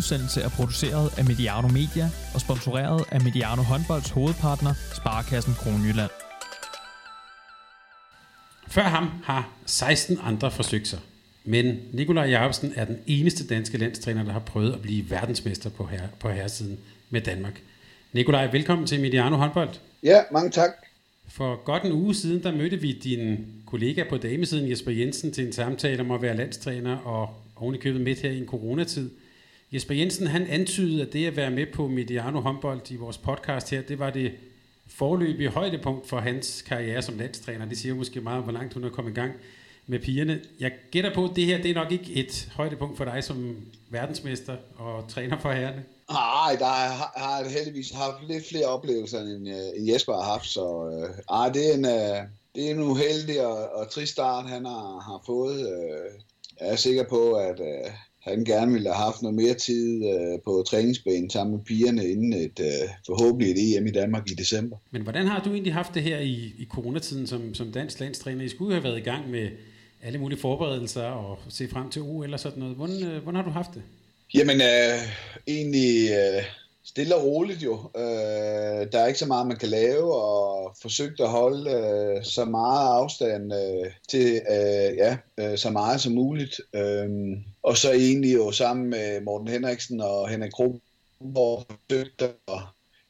udsendelse er produceret af Mediano Media og sponsoreret af Mediano Håndbolds hovedpartner, Sparkassen Kronjylland. Før ham har 16 andre forsøgt sig. Men Nikolaj Jacobsen er den eneste danske landstræner, der har prøvet at blive verdensmester på, her, på herresiden med Danmark. Nikolaj, velkommen til Mediano Håndbold. Ja, mange tak. For godt en uge siden, der mødte vi din kollega på damesiden, Jesper Jensen, til en samtale om at være landstræner og oven i købet midt her i en coronatid. Jesper Jensen, han antydede, at det at være med på Mediano håndbold i vores podcast her, det var det forløbige højdepunkt for hans karriere som landstræner. Det siger måske meget om, hvor langt hun er kommet i gang med pigerne. Jeg gætter på, at det her det er nok ikke et højdepunkt for dig som verdensmester og træner for herrene. Nej, der har, har heldigvis haft lidt flere oplevelser, end, øh, end Jesper har haft, så øh, ej, det er en, øh, det er en uheldig og, og trist start, han har, har fået. Øh, jeg er sikker på, at øh, han gerne ville have haft noget mere tid uh, på træningsbanen sammen med pigerne inden et uh, forhåbentlig et EM i Danmark i december. Men hvordan har du egentlig haft det her i, i coronatiden som, som dansk landstræner? I skulle have været i gang med alle mulige forberedelser og se frem til OL eller sådan noget. Hvordan, uh, hvordan har du haft det? Jamen, øh, egentlig øh, stille og roligt jo. Øh, der er ikke så meget, man kan lave, og forsøgt at holde øh, så meget afstand øh, til øh, ja, øh, så meget som muligt. Øh, og så egentlig jo sammen med Morten Henriksen og Henrik Kronborg forsøgt at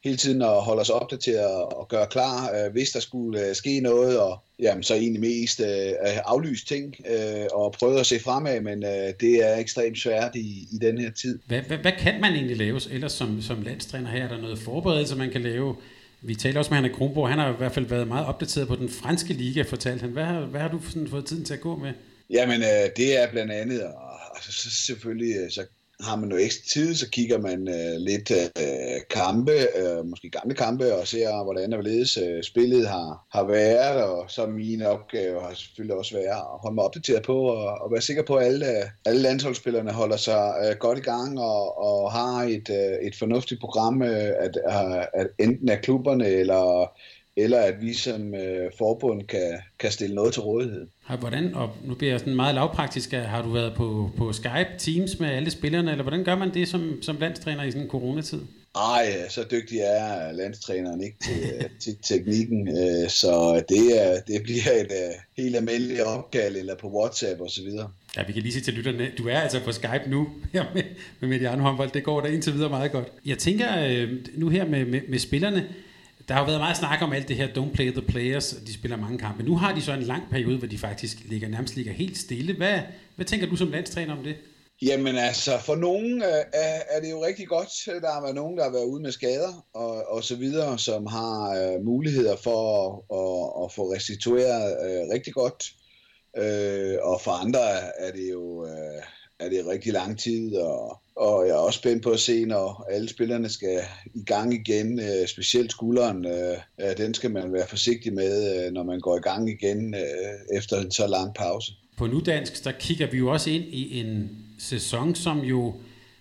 hele tiden at holde os opdateret og gøre klar, øh, hvis der skulle øh, ske noget, og jamen, så egentlig mest øh, aflyst ting øh, og prøve at se fremad, men øh, det er ekstremt svært i, i den her tid. Hvad, hvad, hvad kan man egentlig lave ellers som, som landstræner her? Er der noget forberedelse, man kan lave? Vi taler også med Henrik Kronborg, han har i hvert fald været meget opdateret på den franske liga, fortalte han. Hvad har, hvad har du sådan fået tiden til at gå med? Jamen, øh, det er blandt andet, og så selvfølgelig, øh, så har man noget ekstra tid, så kigger man øh, lidt øh, kampe, øh, måske gamle kampe, og ser, hvordan hvorledes øh, spillet har, har været, og så min opgave har selvfølgelig også været at holde mig opdateret på, og, og være sikker på, at alle, øh, alle landsholdsspillerne holder sig øh, godt i gang, og, og har et, øh, et fornuftigt program, øh, at, øh, at enten af klubberne, eller eller at vi som øh, forbund kan, kan stille noget til rådighed. Hvordan, og nu bliver jeg sådan meget lavpraktisk, har du været på, på Skype, Teams med alle spillerne, eller hvordan gør man det som, som landstræner i sådan en coronatid? Ej, så dygtig er landstræneren ikke til, til teknikken, øh, så det, er, det bliver et uh, helt almindeligt opkald eller på WhatsApp osv. Ja, vi kan lige sige til lytterne, du er altså på Skype nu her med, med Mediano håndbold. Det går da indtil videre meget godt. Jeg tænker øh, nu her med, med, med spillerne, der har jo været meget snak om alt det her don't play the players, de spiller mange kampe. Nu har de så en lang periode, hvor de faktisk ligger, nærmest ligger helt stille. Hvad, hvad tænker du som landstræner om det? Jamen altså, for nogen øh, er det jo rigtig godt. Der har været nogen, der har været ude med skader og, og så videre, som har øh, muligheder for at, at, at få restitueret øh, rigtig godt. Øh, og for andre er det jo øh, er det rigtig lang tid, og og jeg er også spændt på at se, når alle spillerne skal i gang igen, øh, specielt skulderen, øh, den skal man være forsigtig med, øh, når man går i gang igen øh, efter en så lang pause. På nudansk, der kigger vi jo også ind i en sæson, som jo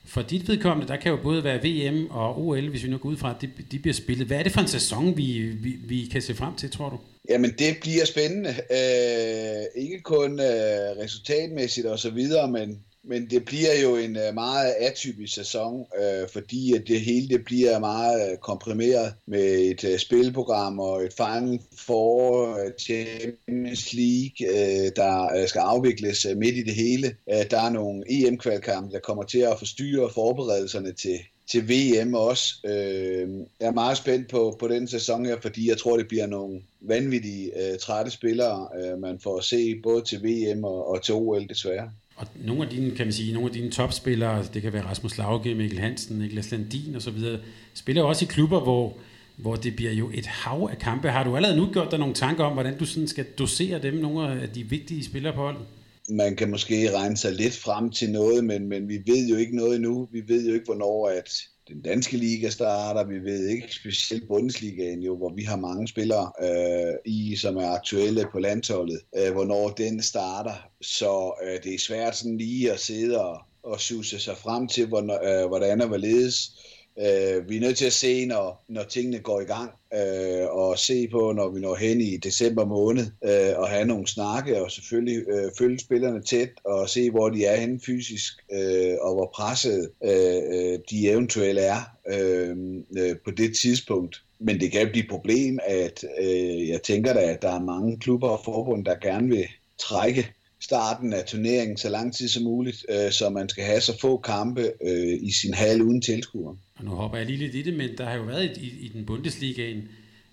for dit vedkommende, der kan jo både være VM og OL, hvis vi nu går ud fra, at de, de bliver spillet. Hvad er det for en sæson, vi, vi, vi kan se frem til, tror du? Jamen, det bliver spændende. Øh, ikke kun øh, resultatmæssigt og så videre, men men det bliver jo en øh, meget atypisk sæson, øh, fordi at det hele det bliver meget øh, komprimeret med et spilprogram og et Final Four Champions League, der skal afvikles midt i det hele. Der er nogle EM-kvalkampe, der kommer til at forstyrre forberedelserne til, til VM også. Øh, jeg er meget spændt på, på den sæson her, fordi jeg tror, det bliver nogle vanvittige øh, trætte spillere, øh, man får at se både til VM og, og til OL desværre. Og nogle af dine, kan man sige, nogle af dine topspillere, altså det kan være Rasmus Lauge, Mikkel Hansen, Niklas Landin og så videre, spiller også i klubber, hvor, hvor det bliver jo et hav af kampe. Har du allerede nu gjort dig nogle tanker om, hvordan du sådan skal dosere dem, nogle af de vigtige spillere på holdet? Man kan måske regne sig lidt frem til noget, men, men vi ved jo ikke noget endnu. Vi ved jo ikke, hvornår at den danske liga starter. Vi ved ikke specielt Bundesligaen jo, hvor vi har mange spillere øh, i, som er aktuelle på landsholdet, øh, hvornår den starter. Så øh, det er svært sådan lige at sidde og, og suse sig frem til, hvor, øh, hvordan og hvorledes. Øh, vi er nødt til at se, når, når tingene går i gang, øh, og se på, når vi når hen i december måned, øh, og have nogle snakke, og selvfølgelig øh, følge spillerne tæt, og se, hvor de er henne fysisk, øh, og hvor presset øh, øh de eventuelt er øh, øh, på det tidspunkt. Men det kan blive et problem, at øh, jeg tænker da, at der er mange klubber og forbund, der gerne vil trække starten af turneringen så lang tid som muligt, øh, så man skal have så få kampe øh, i sin hal uden tilskuere. Og nu hopper jeg lige lidt i det, men der har jo været i, i den Bundesligaen,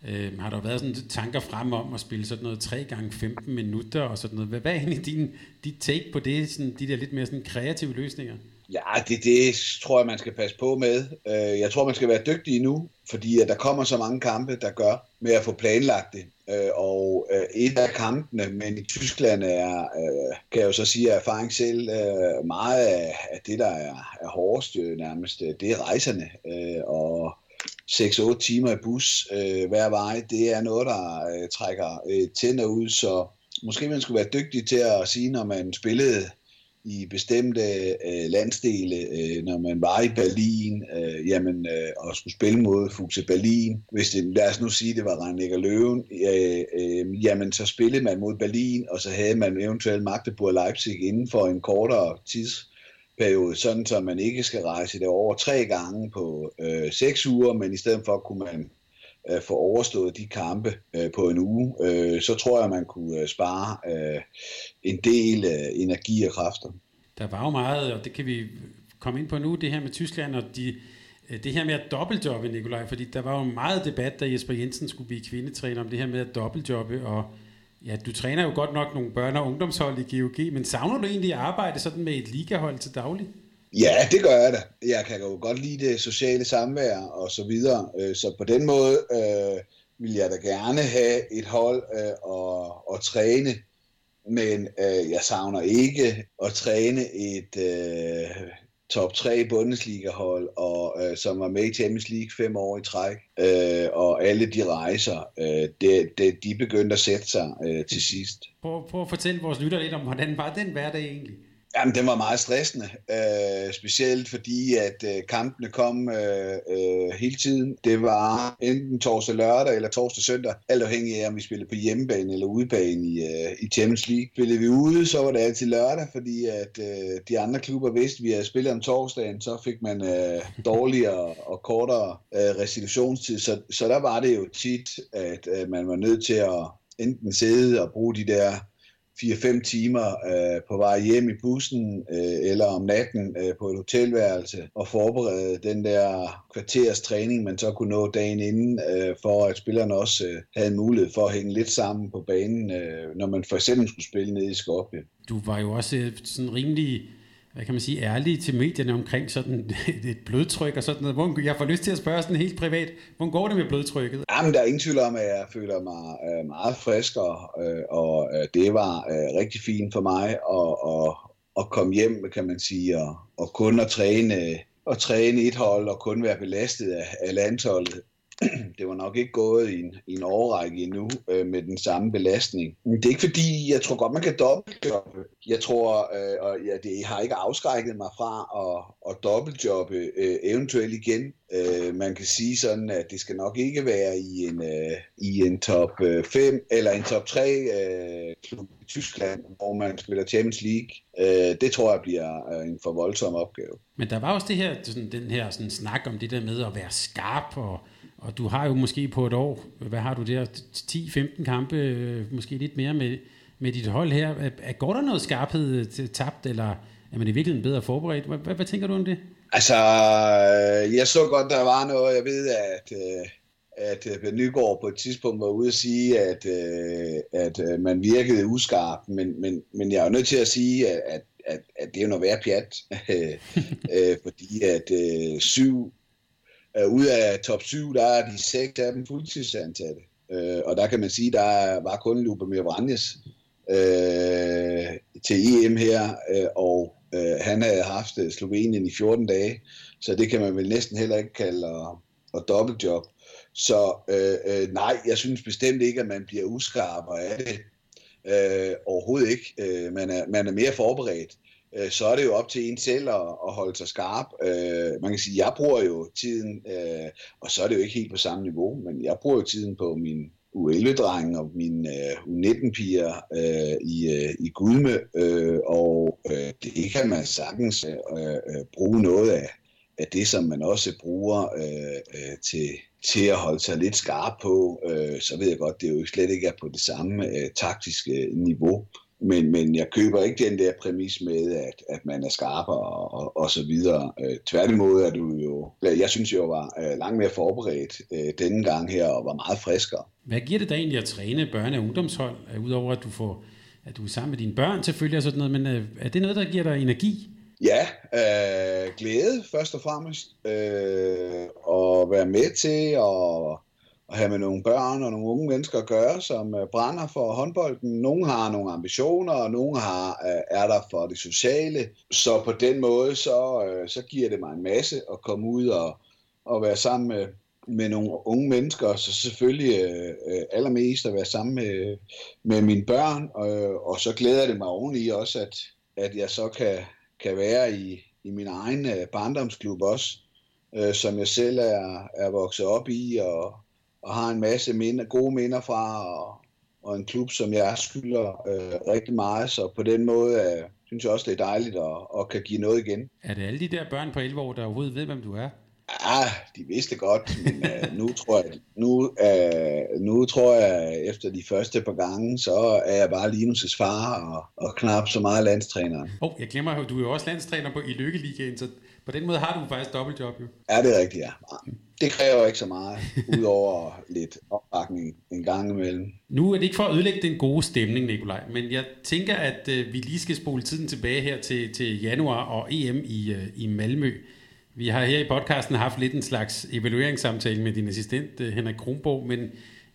øh, har der været sådan tanker frem om at spille sådan noget 3 gange 15 minutter og sådan noget. Hvad, hvad er egentlig din, dit take på det, sådan, de der lidt mere sådan kreative løsninger? Ja, det, det tror jeg, man skal passe på med. Øh, jeg tror, man skal være dygtig nu, fordi at der kommer så mange kampe, der gør med at få planlagt det. Øh, og øh, et af kampene, men i Tyskland er, øh, kan jeg jo så sige af erfaring selv, øh, meget af det, der er, er hårdest øh, nærmest, det er rejserne. Og 6-8 timer i bus hver vej, det er noget, der trækker tænder ud, så måske man skulle være dygtig til at sige, når man spillede i bestemte øh, landsdele, øh, når man var i Berlin, øh, jamen, øh, og skulle spille mod Fuxe Berlin. Hvis det, lad os nu sige, det var rhein og Løven, øh, øh, jamen så spillede man mod Berlin, og så havde man eventuelt Magdeburg Leipzig inden for en kortere tidsperiode, sådan så man ikke skal rejse det over tre gange på øh, seks uger, men i stedet for kunne man øh, få overstået de kampe øh, på en uge, øh, så tror jeg, man kunne øh, spare øh, en del øh, energi og kræfter. Der var jo meget, og det kan vi komme ind på nu, det her med Tyskland og de, øh, det her med at dobbeltjobbe, Nikolaj, fordi der var jo meget debat, da Jesper Jensen skulle blive kvindetræner om det her med at dobbeltjobbe, og ja, du træner jo godt nok nogle børne- og ungdomshold i GOG, men savner du egentlig at arbejde sådan med et ligahold til daglig? Ja, det gør jeg da. Jeg kan jo godt lide det sociale samvær og så videre. Øh, så på den måde øh, vil jeg da gerne have et hold øh, og, og træne, men øh, jeg savner ikke at træne et øh, top 3 Bundesliga-hold, og, øh, som var med i Champions League fem år i træk, øh, og alle de rejser, øh, det, det, de begyndte at sætte sig øh, til sidst. Prøv, prøv at fortælle vores lytter lidt om, hvordan var den hverdag egentlig? Jamen, den var meget stressende, øh, specielt fordi, at øh, kampene kom øh, øh, hele tiden. Det var enten torsdag lørdag eller torsdag søndag, alt afhængig af, om vi spillede på hjemmebane eller udebane i, øh, i Champions League. Spillede vi ude, så var det altid lørdag, fordi at øh, de andre klubber vidste, at vi havde spillet om torsdagen, så fik man øh, dårligere og kortere øh, restitutionstid. Så, så der var det jo tit, at øh, man var nødt til at enten sidde og bruge de der 4-5 timer øh, på vej hjem i bussen øh, eller om natten øh, på et hotelværelse og forberede den der kvarters træning, man så kunne nå dagen inden, øh, for at spillerne også øh, havde mulighed for at hænge lidt sammen på banen, øh, når man for eksempel skulle spille nede i Skopje. Du var jo også øh, sådan rimelig hvad kan man sige, ærlige til medierne omkring sådan et blodtryk og sådan noget. Hvor, jeg får lyst til at spørge sådan helt privat, hvordan går det med blodtrykket? Jamen, der er ingen tvivl om, at jeg føler mig øh, meget frisk, og, øh, og øh, det var øh, rigtig fint for mig at, at, at komme hjem, kan man sige, og, og kun at træne, og træne et hold og kun være belastet af, af landsholdet. det var nok ikke gået i en, i en overrække endnu øh, med den samme belastning. Det er ikke fordi, jeg tror godt, man kan dobbeltjobbe. Jeg tror, øh, og ja, det har ikke afskrækket mig fra at, at dobbeltjobbe øh, eventuelt igen. Øh, man kan sige sådan, at det skal nok ikke være i en, øh, i en top 5 øh, eller en top 3 øh, klub i Tyskland, hvor man spiller Champions League. Øh, det tror jeg bliver øh, en for voldsom opgave. Men der var også det her, sådan, den her sådan, snak om det der med at være skarp og og du har jo måske på et år, hvad har du der, 10-15 kampe, øh, måske lidt mere med, med dit hold her. Går der noget skarphed øh, tabt, eller er man i virkeligheden bedre forberedt? Hvad, hvad, hvad tænker du om det? Altså, øh, jeg så godt, der var noget. Jeg ved, at, at Ben Nygaard på et tidspunkt var ude at sige, at, at man virkede uskarp, men, men, men jeg er nødt til at sige, at, at, at det er jo noget værd pjat, fordi at syv Øh, ud af top 7, der er de seks af dem fuldtidsansatte. Øh, og der kan man sige, der var kun Lubomir Vranjes øh, til EM her, øh, og øh, han havde haft øh, Slovenien i 14 dage, så det kan man vel næsten heller ikke kalde at, at dobbeltjob. Så øh, øh, nej, jeg synes bestemt ikke, at man bliver uskarp af det. Øh, overhovedet ikke. Øh, man, er, man er mere forberedt øh, så er det jo op til en selv at, at holde sig skarp. Øh, man kan sige, jeg bruger jo tiden, øh, og så er det jo ikke helt på samme niveau, men jeg bruger jo tiden på min U11-drenge og mine øh, U19-piger øh, i, øh, i Gudme, øh, og øh, det kan man sagtens øh, øh, bruge noget af, af det, som man også bruger øh, øh, til, til at holde sig lidt skarp på. øh, så ved jeg godt, det er jo slet ikke er på det samme øh, taktiske øh, niveau. Men, men jeg køber ikke den der præmis med, at, at man er skarpere og, og, og så videre. Øh, tværtimod er du jo, jeg synes jo, var øh, langt mere forberedt øh, denne gang her og var meget friskere. Hvad giver det dig egentlig at træne børne- og ungdomshold, øh, udover at du får at du er sammen med dine børn selvfølgelig og sådan noget, men øh, er det noget, der giver dig energi? Ja, øh, glæde først og fremmest, øh, og være med til at at have med nogle børn og nogle unge mennesker at gøre, som øh, brænder for håndbolden. Nogle har nogle ambitioner, og nogle har, øh, er der for det sociale. Så på den måde, så, øh, så giver det mig en masse at komme ud og, og være sammen med, med nogle unge mennesker, så selvfølgelig øh, allermest at være sammen med, med mine børn, og, og så glæder det mig oveni også, at, at jeg så kan, kan være i, i min egen barndomsklub også, øh, som jeg selv er, er vokset op i, og, og har en masse minder, gode minder fra, og, og en klub, som jeg skylder øh, rigtig meget, så på den måde øh, synes jeg også, det er dejligt at, at kan give noget igen. Er det alle de der børn på 11 år, der overhovedet ved, hvem du er? Ja, de vidste godt, men øh, nu, tror jeg, nu, øh, nu tror jeg, efter de første par gange, så er jeg bare Linus' far og, og knap så meget landstræner. Åh, oh, jeg glemmer, du er jo også landstræner på, i Lykkeligaen, så på den måde har du faktisk dobbeltjob jo. Ja, det er rigtigt, ja. Det kræver ikke så meget, udover lidt opbakning en gang imellem. Nu er det ikke for at ødelægge den gode stemning, Nikolaj, men jeg tænker, at øh, vi lige skal spole tiden tilbage her til, til januar og EM i, øh, i Malmø. Vi har her i podcasten haft lidt en slags evalueringssamtale med din assistent, øh, Henrik Kronborg, men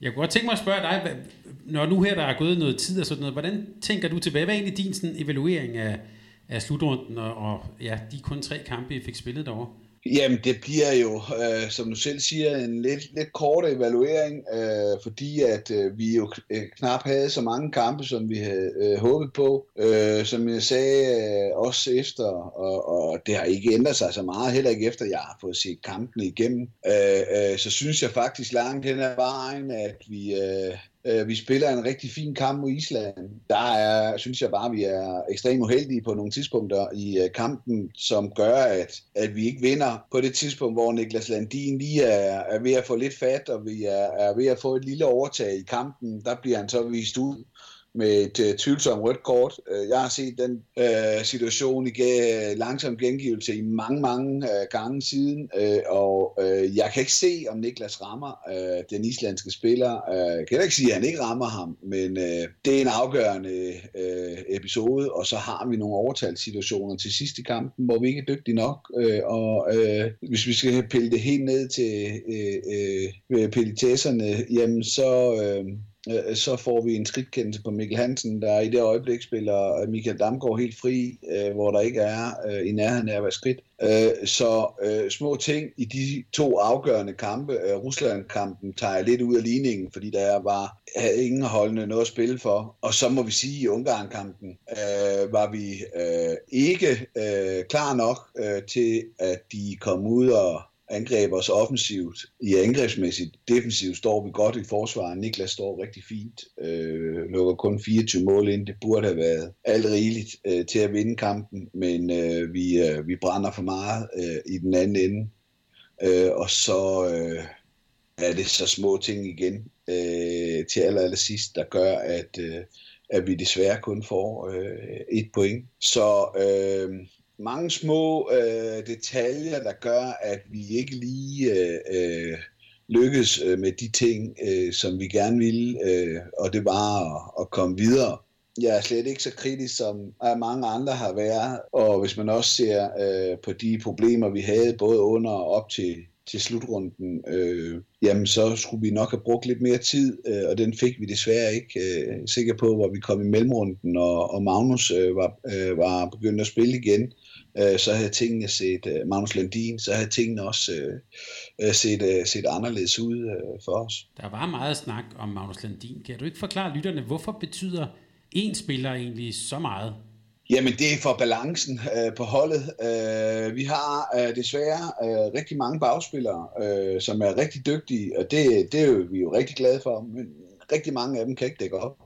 jeg kunne godt tænke mig at spørge dig, når nu her der er gået noget tid og sådan noget, hvordan tænker du tilbage? Hvad er egentlig din sådan, evaluering af, af slutrunden og, og ja, de kun tre kampe, I fik spillet derovre? Jamen, det bliver jo, øh, som du selv siger, en lidt, lidt kort evaluering, øh, fordi at øh, vi jo øh, knap havde så mange kampe, som vi havde øh, håbet på. Øh, som jeg sagde, øh, også efter, og, og det har ikke ændret sig så meget, heller ikke efter, jeg har fået set kampene igennem. Øh, øh, så synes jeg faktisk langt hen ad vejen, at vi, øh, Øh, vi spiller en rigtig fin kamp mod Island. Der er, synes jeg bare, vi er ekstremt uheldige på nogle tidspunkter i øh, kampen, som gør, at, at vi ikke vinder på det tidspunkt, hvor Niklas Landin lige er, er ved at få lidt fat, og vi er, er ved at få et lille overtag i kampen. Der bliver han så vist ud med et uh, tvivlsomt rødt kort. Øh, jeg har set den øh, situation i langsom gengivelse i mange, mange øh, gange siden, øh, og øh, jeg kan ikke se, om Niklas rammer øh, den islandske spiller. Uh, jeg kan ikke sige, at han ikke rammer ham, men øh, det er en afgørende øh, episode, og så har vi nogle overtalssituationer til sidst i kampen, hvor vi ikke er dygtige nok, øh, og øh, hvis vi skal pille det helt ned til øh, uh, pelitesserne, jamen så... Øh, Øh, så får vi en skridtkendelse på Mikkel Hansen, der i det øjeblik spiller øh, Michael Damgaard helt fri, øh, hvor der ikke er øh, i nærheden af at være skridt. Øh, så øh, små ting i de to afgørende kampe, Rusland-kampen tager jeg lidt ud af ligningen, fordi der var havde ingen holdende noget at spille for. Og så må vi sige, at i Ungarn-kampen var vi ikke klar nok til, at de kom ud og angreb os offensivt. I angrebsmæssigt defensivt står vi godt i forsvaret. Niklas står rigtig fint. Øh, lukker kun 24 mål ind. Det burde have været alt rigeligt øh, til at vinde kampen, men øh, vi, øh, vi brænder for meget øh, i den anden ende. Øh, og så øh, er det så små ting igen øh, til aller, aller sidst, der gør, at, øh, at vi desværre kun får øh, et point. Så øh, mange små øh, detaljer, der gør, at vi ikke lige øh, øh, lykkes øh, med de ting, øh, som vi gerne ville, øh, og det var at, at komme videre. Jeg er slet ikke så kritisk, som øh, mange andre har været, og hvis man også ser øh, på de problemer, vi havde både under og op til, til slutrunden, øh, jamen så skulle vi nok have brugt lidt mere tid, øh, og den fik vi desværre ikke. Øh, sikker på, hvor vi kom i mellemrunden, og, og Magnus øh, var, øh, var begyndt at spille igen øh, så havde tingene set, øh, Magnus Landin, så havde tingene også øh, øh, set, øh, set anderledes ud øh, for os. Der var meget snak om Magnus Landin. Kan du ikke forklare lytterne, hvorfor betyder en spiller egentlig så meget? Jamen, det er for balancen øh, på holdet. Øh, vi har øh, desværre øh, rigtig mange bagspillere, øh, som er rigtig dygtige, og det, det er jo, vi er jo rigtig glade for, men rigtig mange af dem kan ikke dække op.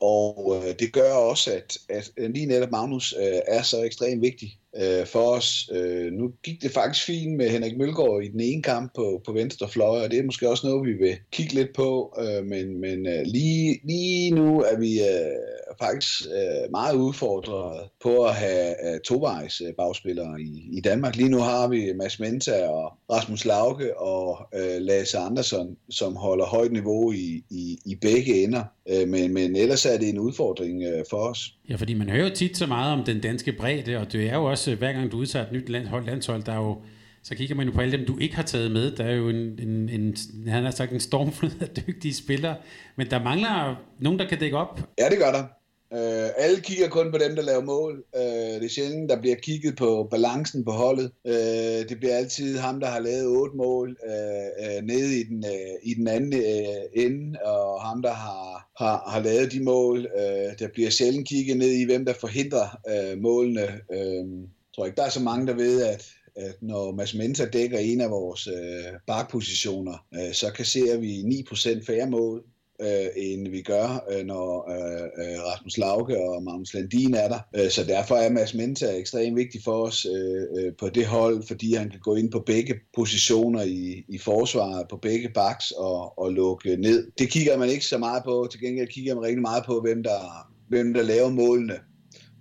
Og øh, det gør også, at, at lige netop Magnus øh, er så ekstremt vigtig øh, for os. Øh, nu gik det faktisk fint med Henrik Mølgaard i den ene kamp på, på venstre fløj, og det er måske også noget, vi vil kigge lidt på. Øh, men men øh, lige, lige nu er vi øh, faktisk øh, meget udfordret på at have øh, tovejs øh, bagspillere i, i Danmark. Lige nu har vi Mads Menta og Rasmus Lauke og øh, Lasse Andersson, som holder højt niveau i, i, i begge ender. Øh, men, men ellers er det en udfordring øh, for os. Ja, fordi man hører jo tit så meget om den danske bredde, og det er jo også, hver gang du udtager et nyt landhold, landshold, der er jo så kigger man jo på alle dem, du ikke har taget med. Der er jo en, en, en han har sagt, en stormflod af dygtige spillere, men der mangler nogen, der kan dække op. Ja, det gør der. Øh, alle kigger kun på dem, der laver mål. Øh, det er sjældent, der bliver kigget på balancen på holdet. Øh, det bliver altid ham, der har lavet otte mål øh, øh, nede i den, øh, i den anden øh, ende, og ham, der har, har, har lavet de mål. Øh, der bliver sjældent kigget ned i, hvem der forhindrer øh, målene. Øh, jeg tror ikke, der er så mange, der ved, at at når Mads Mensa dækker en af vores øh, bakpositioner, øh, så kasserer vi 9% færre mål, øh, end vi gør, øh, når øh, øh Rasmus Lauke og Magnus Landin er der. Øh, så derfor er Mads Menta ekstremt vigtig for os øh, øh, på det hold, fordi han kan gå ind på begge positioner i, i forsvaret, på begge baks og, og lukke ned. Det kigger man ikke så meget på. Til gengæld kigger man rigtig meget på, hvem der, hvem der laver målene.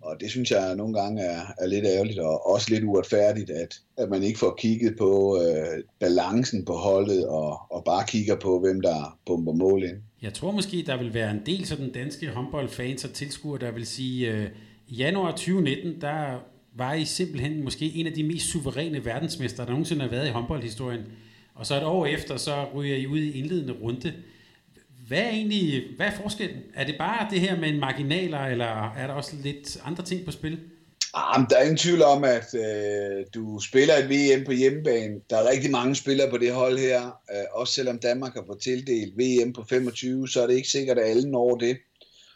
Og det synes jeg nogle gange er, er lidt ærgerligt og også lidt uretfærdigt, at, at man ikke får kigget på øh, balancen på holdet og, og bare kigger på, hvem der bomber mål ind. Jeg tror måske, der vil være en del sådan danske håndboldfans og tilskuere, der vil sige, øh, i januar 2019, der var I simpelthen måske en af de mest suveræne verdensmester, der nogensinde har været i håndboldhistorien. Og så et år efter, så ryger I ud i indledende runde. Hvad er egentlig, hvad er forskellen? Er det bare det her med en marginaler, eller er der også lidt andre ting på spil? Ah, der er ingen tvivl om, at øh, du spiller et VM på hjemmebane. Der er rigtig mange spillere på det hold her. Øh, også selvom Danmark har fået tildelt VM på 25, så er det ikke sikkert, at alle når det.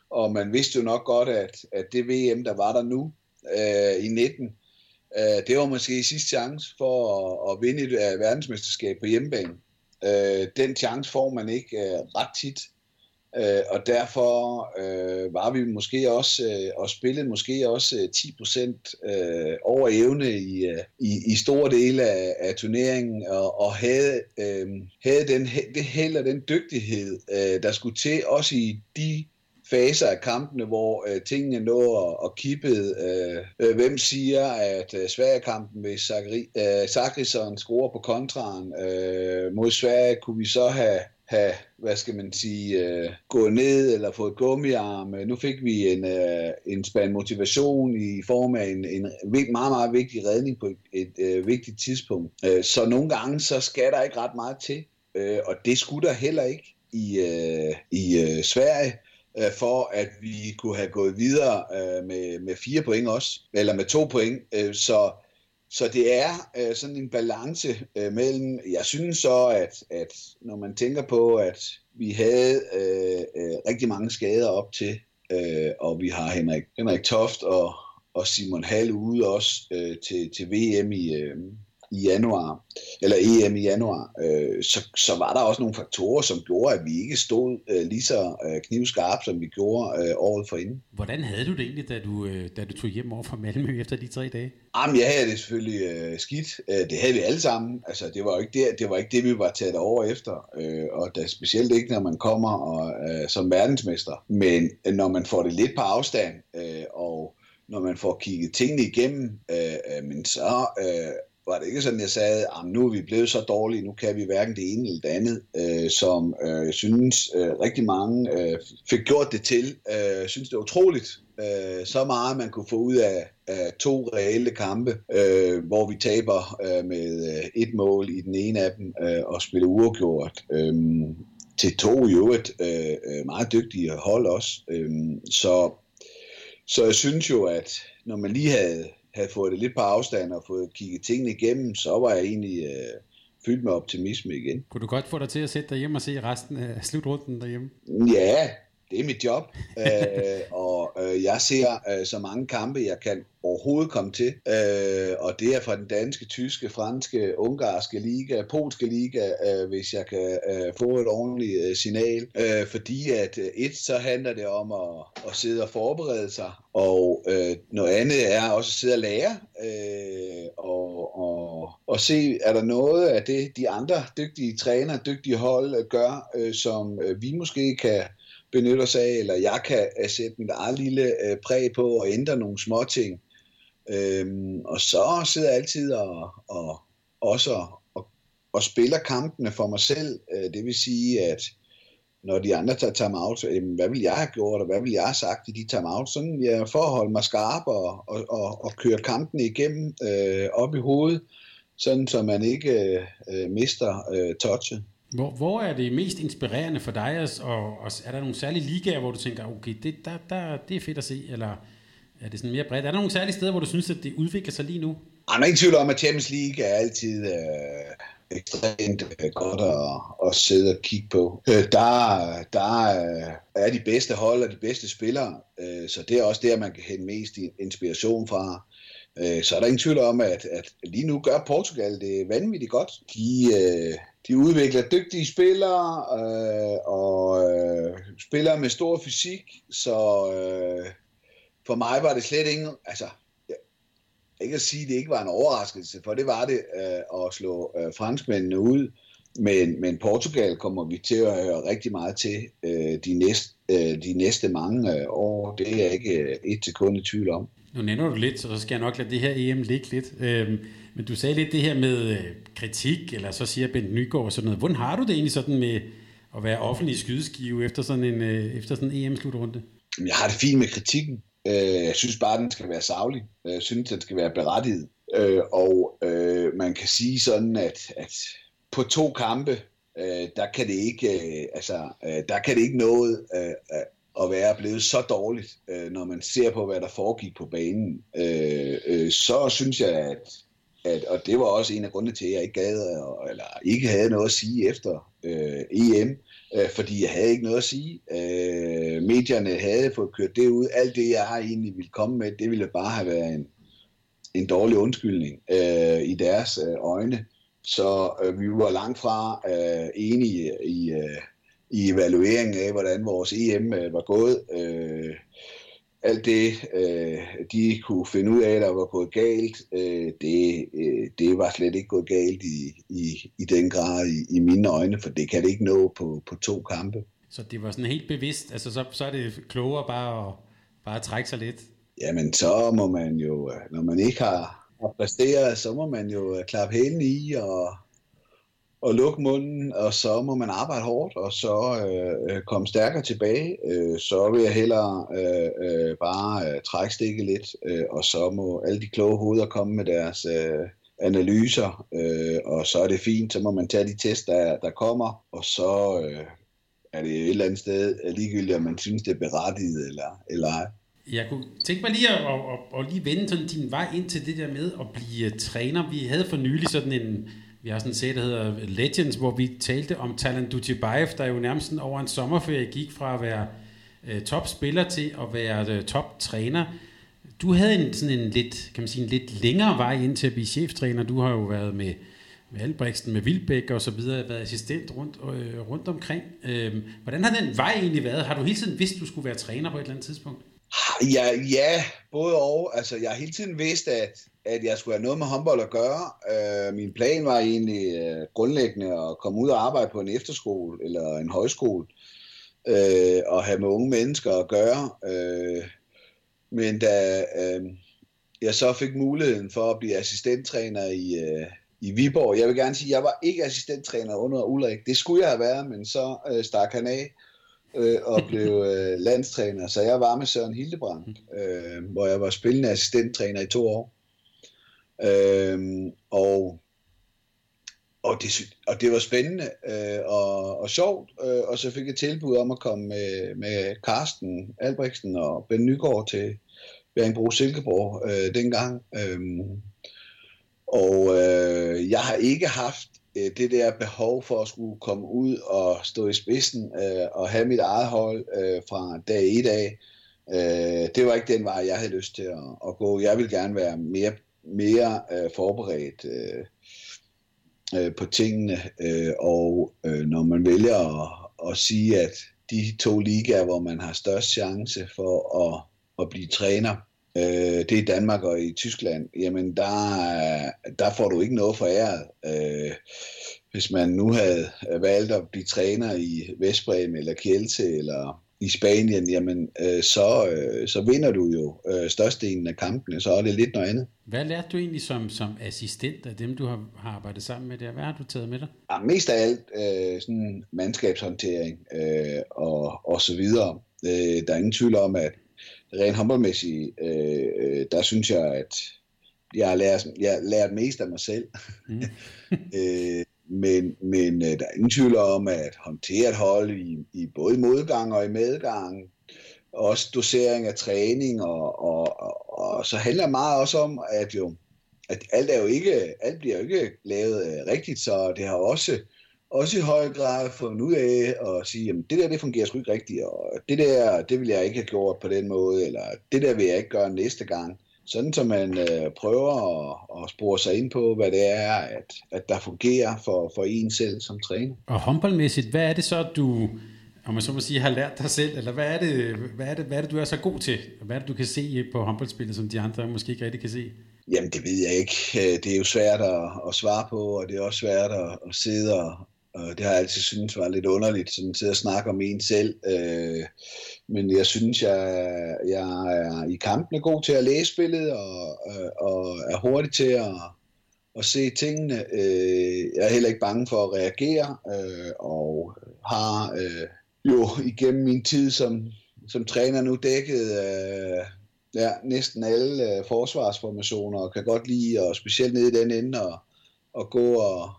Og man vidste jo nok godt, at, at det VM, der var der nu øh, i 19, øh, det var måske sidste chance for at, at vinde et uh, verdensmesterskab på hjemmebane. Øh, den chance får man ikke øh, ret tit. Øh, og derfor øh, var vi måske også øh, og spillede måske også øh, 10% øh, over evne i, øh, i, i store dele af, af turneringen og, og havde, øh, havde den, det held og den dygtighed, øh, der skulle til også i de faser af kampene, hvor øh, tingene lå og, og kippede. Øh, øh, hvem siger, at øh, Sverige-kampen, hvis Sakrisson øh, scorer på kontraen øh, mod Sverige, kunne vi så have have, hvad skal man sige, øh, gået ned eller fået gummiarm. Øh, nu fik vi en, øh, en spand motivation i form af en, en meget, meget vigtig redning på et, et øh, vigtigt tidspunkt. Øh, så nogle gange, så skal der ikke ret meget til, øh, og det skulle der heller ikke i, øh, i øh, Sverige øh, for at vi kunne have gået videre øh, med, med fire point også, eller med to point. Øh, så så det er øh, sådan en balance øh, mellem, jeg synes så, at, at når man tænker på, at vi havde øh, øh, rigtig mange skader op til, øh, og vi har Henrik, Henrik Toft og, og Simon Hall ude også øh, til, til VM i, øh, i januar, eller EM i januar, øh, så, så var der også nogle faktorer, som gjorde, at vi ikke stod øh, lige så øh, knivskarp, som vi gjorde øh, året forinden. Hvordan havde du det egentlig, da du, øh, da du tog hjem over fra Malmø efter de tre dage? Jamen, jeg havde det selvfølgelig øh, skidt. Øh, det havde vi alle sammen. Altså, det var jo ikke det, det, var ikke det vi var taget over efter. Øh, og da, specielt ikke, når man kommer og, øh, som verdensmester. Men når man får det lidt på afstand, øh, og når man får kigget tingene igennem, øh, men så øh, var det ikke sådan, jeg sagde, at nu er vi blevet så dårlige, nu kan vi hverken det ene eller det andet, øh, som øh, jeg synes øh, rigtig mange øh, fik gjort det til. Øh, synes, det er utroligt, øh, så meget man kunne få ud af, af to reelle kampe, øh, hvor vi taber øh, med øh, et mål i den ene af dem øh, og spiller uafgjort. Øh, til to i øvrigt øh, øh, meget dygtige hold også. Øh, så, så jeg synes jo, at når man lige havde havde fået det lidt på afstand og fået kigget tingene igennem, så var jeg egentlig øh, fyldt med optimisme igen. Kunne du godt få dig til at sætte dig hjem og se resten af slutrunden derhjemme? Ja, det er mit job, øh, og øh, jeg ser øh, så mange kampe, jeg kan overhovedet komme til, øh, og det er fra den danske, tyske, franske, ungarske liga, polske liga, øh, hvis jeg kan øh, få et ordentligt øh, signal, øh, fordi at øh, et, så handler det om at, at sidde og forberede sig, og øh, noget andet er også at sidde og lære, øh, og, og, og se, er der noget af det, de andre dygtige trænere, dygtige hold øh, gør, øh, som øh, vi måske kan benytte os af, eller jeg kan øh, sætte mit eget lille øh, præg på og ændre nogle små ting. Øhm, og så sidder jeg altid og, og også og, og spiller kampene for mig selv. Øh, det vil sige, at når de andre tager timeout, jamen, hvad vil jeg have gjort, og hvad vil jeg have sagt i de timeout? Sådan jeg for at holde mig skarp og, og, og, og køre kampen igennem øh, op i hovedet, sådan så man ikke øh, øh mister øh, touchet. Hvor, hvor er det mest inspirerende for dig, og, og er der nogle særlige ligaer, hvor du tænker, okay, det, der, der, det er fedt at se, eller er det sådan mere bredt? Er der nogle særlige steder, hvor du synes, at det udvikler sig lige nu? Ah, Jeg er ikke tvivl om, at Champions League er altid øh, ekstremt øh, godt at, at sidde og kigge på. Øh, der der øh, er de bedste hold og de bedste spillere, øh, så det er også der, man kan hente mest inspiration fra. Øh, så er der ingen tvivl om, at, at lige nu gør Portugal det vanvittigt godt. De, øh, de udvikler dygtige spillere øh, og øh, spillere med stor fysik, så øh, for mig var det slet ingen, altså ikke at sige, at det ikke var en overraskelse, for det var det øh, at slå øh, franskmændene ud, men, men Portugal kommer vi til at høre rigtig meget til øh, de, næste, øh, de næste mange øh, år, det er jeg ikke øh, et sekund i tvivl om. Nu nævner du lidt, så skal jeg nok lade det her EM ligge lidt. Øhm, men du sagde lidt det her med øh, kritik, eller så siger Bent Nygaard og sådan noget. Hvordan har du det egentlig sådan med at være offentlig skydeskive efter sådan en, øh, efter sådan en EM-slutrunde? Jeg har det fint med kritikken. Øh, jeg synes bare, den skal være savlig. Jeg synes, den skal være berettiget. Øh, og øh, man kan sige sådan, at, at på to kampe, øh, der kan det ikke, øh, altså, øh, der kan det ikke noget øh, øh, at være blevet så dårligt, øh, når man ser på, hvad der foregik på banen. Øh, øh, så synes jeg, at, at, og det var også en af grundene til, at jeg ikke gad, eller ikke havde noget at sige efter øh, EM, øh, fordi jeg havde ikke noget at sige. Øh, medierne havde fået kørt det ud. Alt det, jeg egentlig ville komme med, det ville bare have været en, en dårlig undskyldning øh, i deres øh, øjne. Så øh, vi var langt fra øh, enige i, øh, i evalueringen af, hvordan vores EM øh, var gået. Øh, alt det, øh, de kunne finde ud af, der var gået galt, øh, det, øh, det var slet ikke gået galt i, i, i den grad i, i mine øjne, for det kan det ikke nå på, på to kampe. Så det var sådan helt bevidst, altså så, så er det klogere bare at, bare at trække sig lidt? Jamen så må man jo, øh, når man ikke har, har præstere, så må man jo øh, klappe hælen i og, og lukke munden, og så må man arbejde hårdt, og så øh, øh, komme stærkere tilbage. Øh, så vil jeg hellere øh, øh, bare øh, trække stikket lidt, øh, og så må alle de kloge hoveder komme med deres øh, analyser, øh, og så er det fint, så må man tage de test, der, der kommer, og så øh, er det et eller andet sted ligegyldigt, om man synes, det er berettiget eller, eller ej. Jeg kunne tænke mig lige at, at, at, at lige vende sådan din vej ind til det der med at blive træner. Vi havde for nylig sådan en, vi har sådan en serie, der hedder Legends, hvor vi talte om Talan Dutibayev, der jo nærmest over en sommerferie gik fra at være øh, topspiller til at være øh, toptræner. Du havde en, sådan en lidt, kan man sige, en lidt længere vej ind til at blive cheftræner. Du har jo været med, med Albrechtsen, med Vildbæk og så videre, været assistent rundt, øh, rundt omkring. Øh, hvordan har den vej egentlig været? Har du hele tiden vidst, du skulle være træner på et eller andet tidspunkt? Ja, ja både og. Altså, jeg har hele tiden vidst, at at jeg skulle have noget med håndbold at gøre. Øh, min plan var egentlig øh, grundlæggende at komme ud og arbejde på en efterskole eller en højskole øh, og have med unge mennesker at gøre. Øh, men da øh, jeg så fik muligheden for at blive assistenttræner i, øh, i Viborg, jeg vil gerne sige, at jeg var ikke assistenttræner under Ulrik. Det skulle jeg have været, men så øh, stak han af øh, og blev øh, landstræner. Så jeg var med Søren Hildebrand, øh, hvor jeg var spillende assistenttræner i to år. Øh, og, og, det, og det var spændende øh, og, og sjovt, øh, og så fik jeg tilbud om at komme med, med Karsten Albrechtsen og Ben Nygaard til Bjerringbro Silkeborg øh, dengang. Øh, og øh, jeg har ikke haft øh, det der behov for at skulle komme ud og stå i spidsen øh, og have mit eget hold øh, fra dag i dag, øh, det var ikke den vej, jeg havde lyst til at, at gå. Jeg vil gerne være mere, mere øh, forberedt øh, øh, på tingene, øh, og øh, når man vælger at, at sige, at de to ligaer, hvor man har størst chance for at, at blive træner, øh, det er i Danmark og i Tyskland, jamen der, der får du ikke noget foræret. Øh, hvis man nu havde valgt at blive træner i Vestbrem eller Kielce eller i Spanien, jamen øh, så, øh, så vinder du jo øh, størstedelen af kampene, så er det lidt noget andet. Hvad lærte du egentlig som, som assistent af dem, du har, har arbejdet sammen med der? Hvad har du taget med dig? Ja, mest af alt øh, sådan mandskabshåndtering øh, og, og så videre. Øh, der er ingen tvivl om, at rent håndboldmæssigt, øh, øh, der synes jeg, at jeg har lært, jeg har lært mest af mig selv. Mm. øh, men, men øh, der er ingen tvivl om at håndtere et hold i, i både modgang og i medgang. Også dosering af træning, og, og, og, og så handler det meget også om, at jo at alt, er jo ikke, alt bliver jo ikke lavet øh, rigtigt, så det har også, også i høj grad fundet ud af at sige, at det der det fungerer sgu ikke rigtigt, og det der det vil jeg ikke have gjort på den måde, eller det der vil jeg ikke gøre næste gang sådan så man øh, prøver at, at spore sig ind på, hvad det er, at, at der fungerer for, for en selv som træner. Og håndboldmæssigt, hvad er det så, du om man så må sige, har lært dig selv, eller hvad er, det, hvad, er det, hvad er det, du er så god til? Hvad er det, du kan se på håndboldspillet, som de andre måske ikke rigtig kan se? Jamen, det ved jeg ikke. Øh, det er jo svært at, at svare på, og det er også svært at, at sidde og, og det har jeg altid syntes var lidt underligt, sådan at snakke om en selv. Øh, men jeg synes, jeg, jeg er i kampen god til at læse spillet, og, øh, og er hurtig til at, at se tingene. Øh, jeg er heller ikke bange for at reagere, øh, og har øh, jo igennem min tid som, som træner nu dækket øh, ja, næsten alle øh, forsvarsformationer, og kan godt lide, og specielt nede i den ende, og, og gå og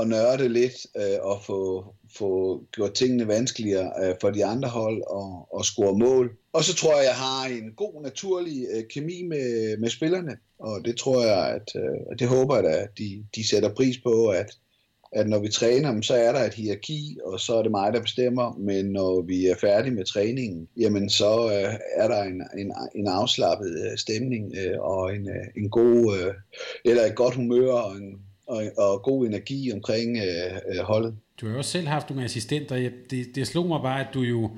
at nørde lidt øh, og få, få gjort tingene vanskeligere øh, for de andre hold og, og score mål. Og så tror jeg, jeg har en god naturlig øh, kemi med, med spillerne, og det tror jeg, at øh, det håber jeg at de, de sætter pris på, at, at når vi træner, så er der et hierarki, og så er det mig, der bestemmer, men når vi er færdige med træningen, jamen så øh, er der en, en, en afslappet øh, stemning øh, og en, øh, en god, øh, eller et godt humør og en og, og god energi omkring øh, øh, holdet. Du har jo også selv haft nogle assistenter. Det, det slog mig bare, at du jo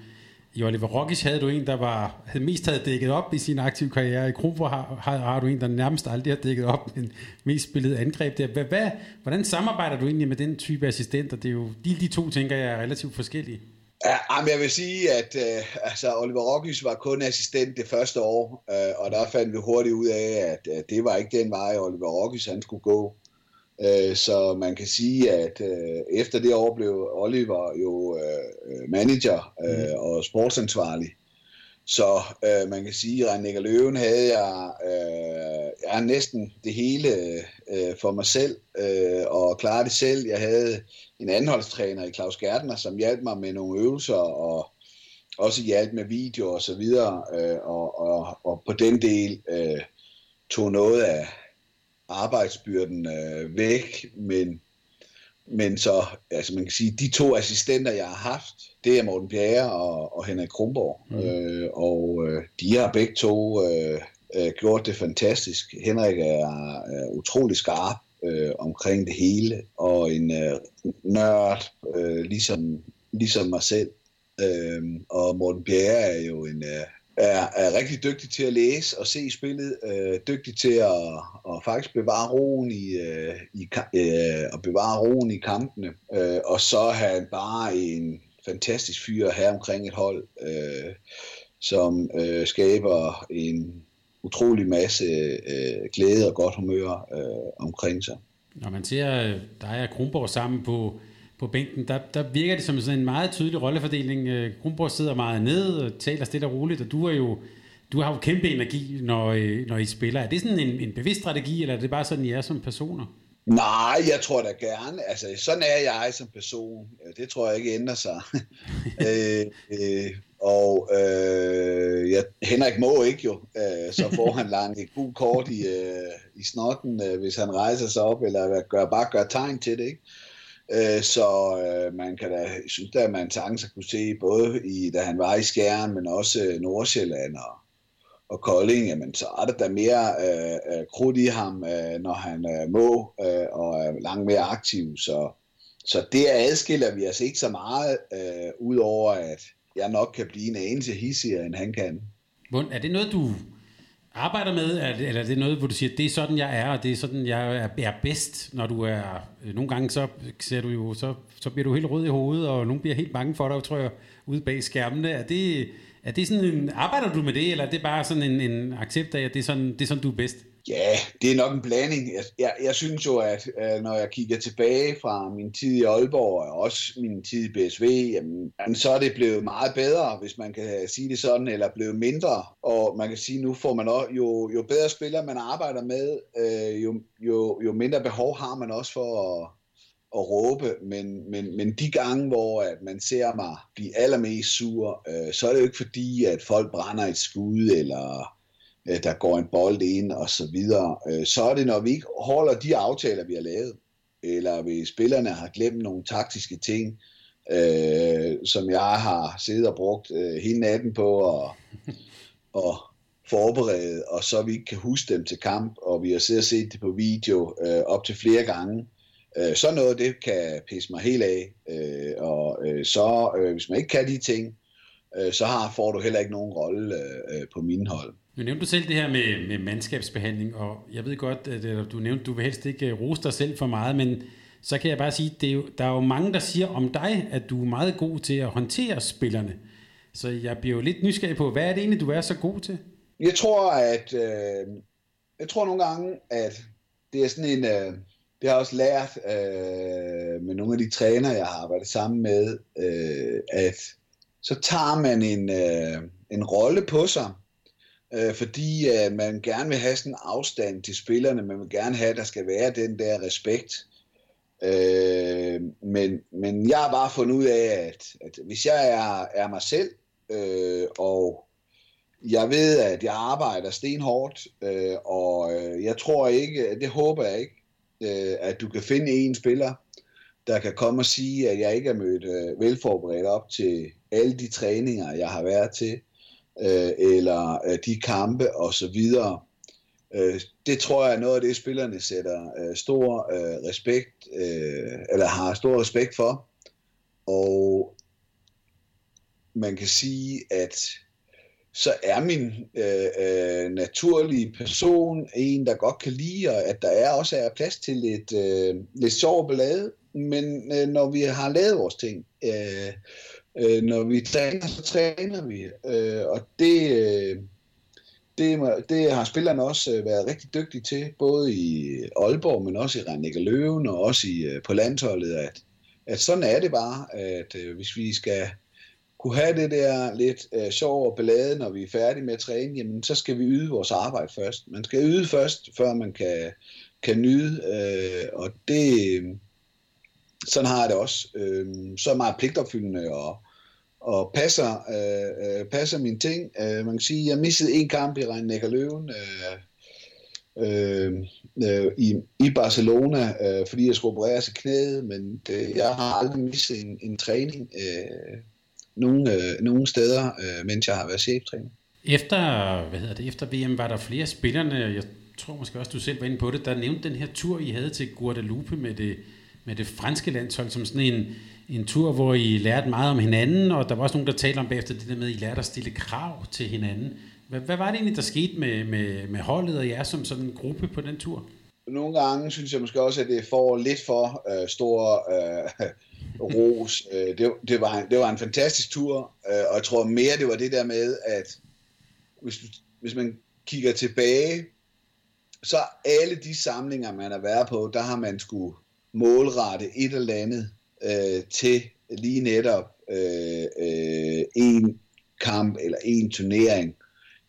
i Oliver Rockis havde du en, der var, havde mest havde dækket op i sin aktive karriere. I Kronfor har, har, har du en, der nærmest aldrig har dækket op, men mest spillet angreb der. Hvad, hvad, hvordan samarbejder du egentlig med den type assistenter? Det er jo, de, de to tænker jeg er relativt forskellige. Ja, men jeg vil sige, at øh, altså, Oliver Rockis var kun assistent det første år, øh, og der fandt vi hurtigt ud af, at, at det var ikke den vej, Oliver Rockis han skulle gå. Øh, så man kan sige, at øh, efter det år blev Oliver jo øh, manager mm. og sportsansvarlig. Så øh, man kan sige, at René Løven havde jeg, øh, jeg næsten det hele øh, for mig selv øh, og klare det selv. Jeg havde en anholdstræner i Claus Gærtner, som hjalp mig med nogle øvelser og også hjalp med video og så videre. Øh, og, og, og på den del øh, tog noget af, arbejdsbyrden øh, væk, men, men så, altså man kan sige, de to assistenter, jeg har haft, det er Morten Bjerre og, og Henrik Krumborg, mm. øh, og øh, de har begge to øh, øh, gjort det fantastisk. Henrik er, er utrolig skarp øh, omkring det hele, og en øh, nørd, øh, ligesom, ligesom mig selv. Øh, og Morten Bjerre er jo en, øh, er, er rigtig dygtig til at læse og se spillet, øh, dygtig til at, at faktisk bevare roen i, øh, i øh, at bevare roen i kampene, øh, og så er han bare en fantastisk fyr her omkring et hold, øh, som øh, skaber en utrolig masse øh, glæde og godt humør øh, omkring sig. Når man ser øh, dig og Kronborg sammen på på bænken, der, der virker det som sådan en meget tydelig rollefordeling. Øh, Kronborg sidder meget ned og taler stille og roligt, og du er jo du har jo kæmpe energi, når, øh, når I spiller. Er det sådan en, en bevidst strategi, eller er det bare sådan, I er som personer? Nej, jeg tror da gerne. Altså, sådan er jeg som person. Det tror jeg ikke ændrer sig. øh, øh, og øh, ja, Henrik må ikke jo, øh, så får han langt et god kort i, øh, i snotten, øh, hvis han rejser sig op, eller gør, bare gør tegn til det. Ikke? Øh, så øh, man kan da, synes da, at man sagtens kunne se, både i, da han var i Skjern, men også øh, Nordsjælland og, og Kolding, jamen, så er der da mere øh, øh, krudt i ham, øh, når han øh, må, øh, og er langt mere aktiv. Så, så det adskiller vi os ikke så meget, øh, udover at jeg nok kan blive en anelse hissigere, end han kan. Er det noget, du arbejder med, eller er det noget, hvor du siger, det er sådan, jeg er, og det er sådan, jeg er, bedst, når du er... Øh, nogle gange så ser du jo, så, så bliver du helt rød i hovedet, og nogen bliver helt bange for dig, tror jeg, ude bag skærmene. Er det, er det sådan en, arbejder du med det, eller er det bare sådan en, en accept af, at det er sådan, det er sådan, du er bedst? Ja, det er nok en blanding. Jeg, jeg, jeg synes jo, at når jeg kigger tilbage fra min tid i Aalborg, og også min tid i BSV, jamen, så er det blevet meget bedre, hvis man kan sige det sådan, eller blevet mindre. Og man kan sige, nu får man også, jo, jo bedre spillere man arbejder med, øh, jo, jo, jo mindre behov har man også for at, at råbe, men, men, men de gange, hvor at man ser mig blive allermest sur, øh, så er det jo ikke fordi, at folk brænder et skud, eller Øh, der går en bold ind, og så videre. Øh, så er det, når vi ikke holder de aftaler, vi har lavet, eller hvis spillerne har glemt nogle taktiske ting, øh, som jeg har siddet og brugt øh, hele natten på at, og forberede, og så vi ikke kan huske dem til kamp, og vi har siddet og set det på video øh, op til flere gange, Øh, så noget, det kan pisse mig helt af. Øh, og øh, så, øh, hvis man ikke kan de ting, øh, så har, får du heller ikke nogen rolle øh, øh på min hold. Nu nævnte du selv det her med, med mandskabsbehandling, og jeg ved godt, at du nævnte, du vil helst ikke øh, rose dig selv for meget, men så kan jeg bare sige, det er der er jo mange, der siger om dig, at du er meget god til at håndtere spillerne. Så jeg bliver jo lidt nysgerrig på, hvad er det egentlig, du er så god til? Jeg tror, at øh, jeg tror nogle gange, at det er sådan en, øh, det har jeg også lært øh, med nogle af de træner, jeg har arbejdet sammen med, øh, at så tager man en, øh, en rolle på sig, øh, fordi øh, man gerne vil have sådan en afstand til spillerne, man vil gerne have, at der skal være den der respekt. Øh, men, men jeg har bare fundet ud af, at, at hvis jeg er, er mig selv, øh, og jeg ved, at jeg arbejder stenhårdt, øh, og øh, jeg tror ikke, det håber jeg ikke, øh, at du kan finde en spiller, der kan komme og sige, at jeg ikke er mødt øh, velforberedt op til alle de træninger, jeg har været til, øh, eller øh, de kampe og så videre. Øh, det tror jeg er noget af det, spillerne sætter øh, stor øh, respekt, øh, eller har stor respekt for. Og man kan sige, at så er min øh, øh, naturlige person en, der godt kan lide, at der er også er plads til lidt, øh, lidt sjov ballade. Men øh, når vi har lavet vores ting, øh, øh, når vi træner, så træner vi. Øh, og det, øh, det, det har spillerne også øh, været rigtig dygtige til, både i Aalborg, men også i Rennik Løven, og også i, øh, på landsholdet, at, at sådan er det bare, at øh, hvis vi skal kunne have det der lidt øh, sjov og ballade, når vi er færdige med at træne, jamen så skal vi yde vores arbejde først. Man skal yde først, før man kan, kan nyde, øh, og det, øh, sådan har jeg det også. Øh, så er meget pligtopfyldende og, og passer, øh, øh, passer mine ting. Øh, man kan sige, at jeg missede en kamp i Rhein Løven øh, øh, øh, i, i Barcelona, øh, fordi jeg skulle opereres i knæet, men det, jeg har aldrig misset en, en træning. Øh, nogen, øh, nogen steder, øh, mens jeg har været cheftræner. Efter, hvad hedder det, efter VM var der flere spillerne, jeg tror måske også, du selv var inde på det, der nævnte den her tur, I havde til Guadeloupe med det, med det franske landshold, som sådan en, en tur, hvor I lærte meget om hinanden, og der var også nogen, der talte om bagefter det der med, at I lærte at stille krav til hinanden. Hvad, hvad var det egentlig, der skete med, med, med holdet og jer som sådan en gruppe på den tur? Nogle gange synes jeg måske også, at det får lidt for øh, stor øh, ros. Øh, det, det, var, en, det var en fantastisk tur, øh, og jeg tror mere, det var det der med, at hvis, hvis man kigger tilbage, så alle de samlinger, man har været på, der har man skulle målrette et eller andet øh, til lige netop øh, øh, en kamp eller en turnering.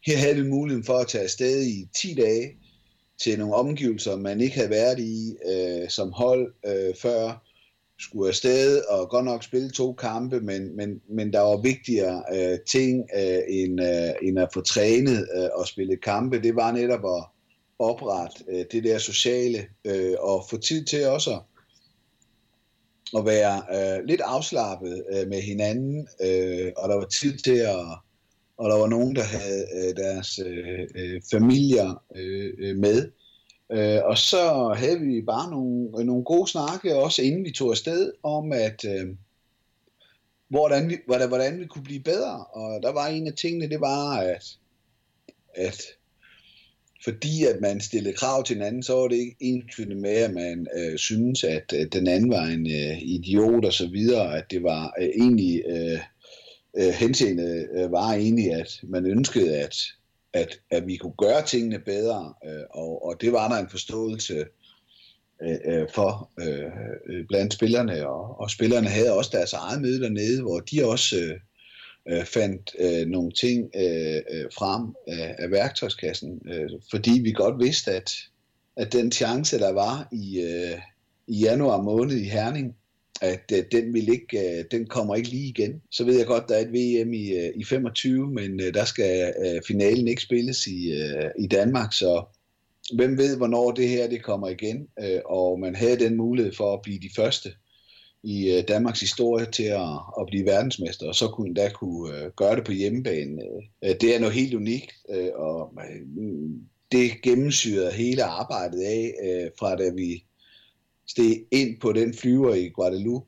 Her havde vi muligheden for at tage afsted i 10 dage, til nogle omgivelser, man ikke havde været i øh, som hold øh, før, skulle afsted og godt nok spille to kampe, men, men, men der var vigtigere øh, ting øh, end, øh, end at få trænet øh, og spille kampe. Det var netop at oprette øh, det der sociale øh, og få tid til også at være øh, lidt afslappet øh, med hinanden, øh, og der var tid til at og der var nogen, der havde øh, deres øh, øh, familier øh, øh, med. Øh, og så havde vi bare nogle, nogle gode snakke, også inden vi tog afsted, om at øh, hvordan, vi, hvordan, hvordan vi kunne blive bedre. Og der var en af tingene, det var, at, at fordi at man stillede krav til hinanden, anden, så var det ikke ensbetydende med, at man øh, synes, at øh, den anden var en øh, idiot og så videre, at det var øh, egentlig øh, øh, henseende øh, var egentlig, at man ønskede, at, at, at vi kunne gøre tingene bedre, øh, og, og det var der en forståelse øh, øh for øh, øh, blandt spillerne, og, og spillerne havde også deres eget møde dernede, hvor de også øh, øh, fandt øh, nogle ting øh, øh, frem af, af værktøjskassen, øh, fordi vi godt vidste, at, at den chance, der var i, øh, i januar måned i Herning, at øh, den, vil ikke, øh, den kommer ikke lige igen. Så ved jeg godt, der er et VM i, øh, i 25, men øh, der skal øh, finalen ikke spilles i, øh, i Danmark, så hvem ved, hvornår det her det kommer igen. Øh, og man havde den mulighed for at blive de første i øh, Danmarks historie til at, at blive verdensmester, og så kunne da kunne øh, gøre det på hjemmebane. Øh, det er noget helt unikt, og det gennemsyrede hele arbejdet af, fra da vi steg ind på den flyver i Guadeloupe,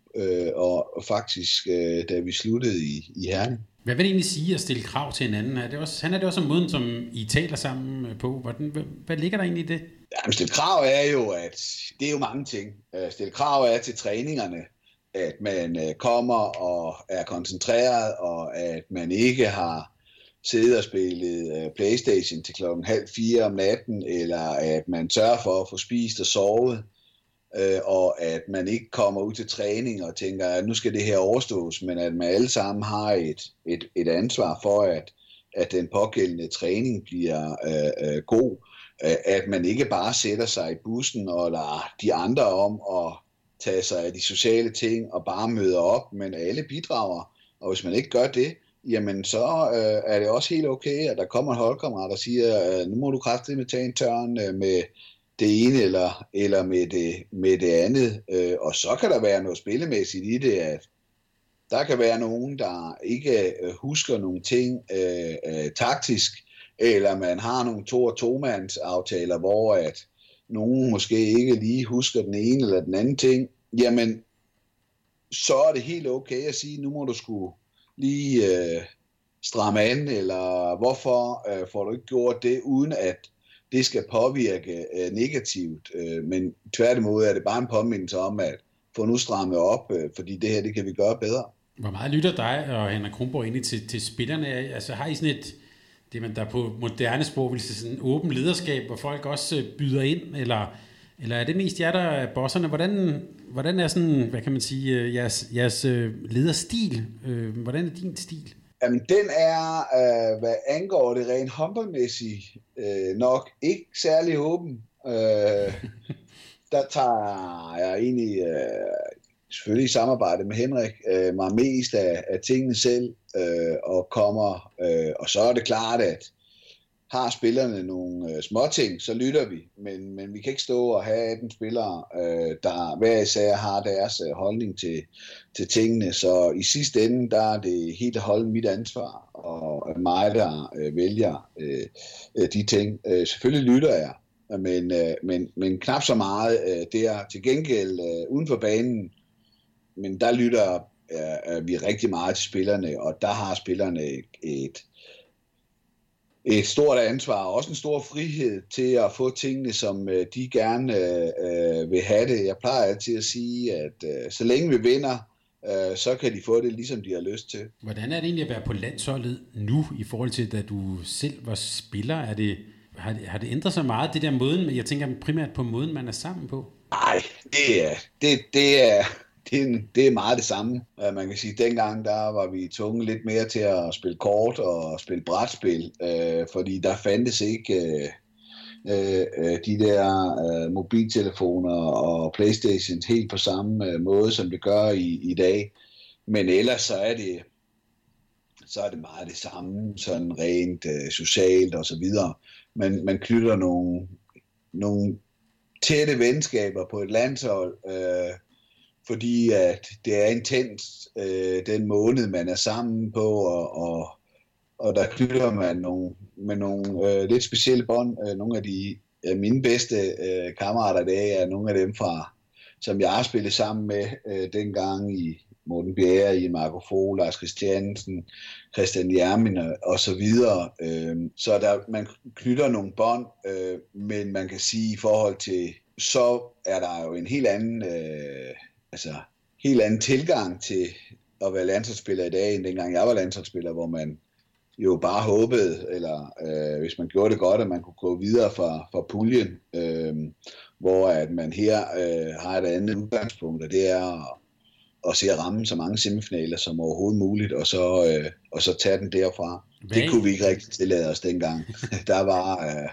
og, faktisk da vi sluttede i, i Herning. Hvad vil det egentlig sige at stille krav til hinanden? Er det også, han er det også om måden, som I taler sammen på. Hvordan, hvad, hvad ligger der egentlig i det? Ja, stille krav er jo, at det er jo mange ting. Stille krav er til træningerne, at man øh, kommer og er koncentreret, og at man ikke har siddet og spillet øh, Playstation til klokken halv fire om natten, eller at man sørger for at få spist og sovet øh, og at man ikke kommer ud til træning og tænker, at nu skal det her overstås, men at man alle sammen har et, et, et ansvar for, at, at den pågældende træning bliver øh, øh, god. At man ikke bare sætter sig i bussen og lader de andre om at tage sig af de sociale ting og bare møder op, men alle bidrager. Og hvis man ikke gør det, jamen så øh, er det også helt okay, at der kommer en holdkammerat og siger, øh, nu må du kraftigt tage en tørn øh, med det ene eller, eller med, det, med det andet. Øh, og så kan der være noget spillemæssigt i det, at der kan være nogen, der ikke øh, husker nogle ting øh, øh, taktisk, eller man har nogle to- og to-mands aftaler, hvor at nogen måske ikke lige husker den ene eller den anden ting, jamen så er det helt okay at sige, nu må du skulle lige øh, stramme an, eller hvorfor øh, får du ikke gjort det, uden at det skal påvirke øh, negativt, øh, men tværtimod er det bare en påmindelse om, at få nu strammet op, øh, fordi det her, det kan vi gøre bedre. Hvor meget lytter dig og Henrik Kronborg egentlig til, til spillerne? Altså har I sådan et, det man der på moderne sprog vil sige sådan åben lederskab, hvor folk også øh, byder ind, eller, eller er det mest jer, der er bosserne? Hvordan, hvordan er sådan, hvad kan man sige, øh, jeres, jeres øh, lederstil? Hvordan er din stil? Jamen, den er, øh, hvad angår det rent håndboldmæssigt, øh, nok ikke særlig åben. Øh, der tager jeg egentlig, øh, selvfølgelig i samarbejde med Henrik, øh, mig mest af, af tingene selv, øh, og kommer, øh, og så er det klart, at har spillerne nogle øh, små ting, så lytter vi. Men, men vi kan ikke stå og have 18 spillere, øh, der hver især har deres øh, holdning til, til tingene. Så i sidste ende, der er det helt og holde mit ansvar, og mig, der øh, vælger øh, øh, de ting. Øh, selvfølgelig lytter jeg, men, øh, men, men knap så meget øh, der. Til gengæld øh, uden for banen, men der lytter øh, vi rigtig meget til spillerne, og der har spillerne et, et stort ansvar og også en stor frihed til at få tingene, som øh, de gerne øh, vil have det. Jeg plejer altid at sige, at øh, så længe vi vinder, øh, så kan de få det, ligesom de har lyst til. Hvordan er det egentlig at være på landsholdet nu, i forhold til, da du selv var spiller? Er det, har, det, har det ændret sig meget, det der måden, jeg tænker primært på måden, man er sammen på? Nej, det er, det, det er, det, det er meget det samme. Øh, man kan sige, at dengang der var vi tunge lidt mere til at spille kort og spille brætspil, øh, fordi der fandtes ikke øh, øh, øh, de der øh, mobiltelefoner og Playstations helt på samme øh, måde, som det gør i, i dag. Men ellers så er det så er det meget det samme, sådan rent øh, socialt og så videre. Man, man knytter nogle, nogle tætte venskaber på et landshold, øh, fordi at det er intens øh, den måned, man er sammen på, og, og, og der knytter man nogle, med nogle øh, lidt specielle bånd. Øh, nogle af de øh, mine bedste øh, kammerater i dag er nogle af dem fra, som jeg har spillet sammen med øh, dengang i Morten Bjerre, i Marco Fogh, Lars Christiansen, Christian Jermin og så videre. Øh, så der, man knytter nogle bånd, øh, men man kan sige i forhold til, så er der jo en helt anden, øh, altså, helt anden tilgang til at være landsholdsspiller i dag, end dengang jeg var landsholdsspiller, hvor man jo bare håbede, eller øh, hvis man gjorde det godt, at man kunne gå videre fra, fra puljen, øh, hvor at man her øh, har et andet udgangspunkt, og det er at, at se at ramme så mange semifinaler som overhovedet muligt, og så, øh, og så tage den derfra. Hvad? Det kunne vi ikke rigtig tillade os dengang. Der var øh,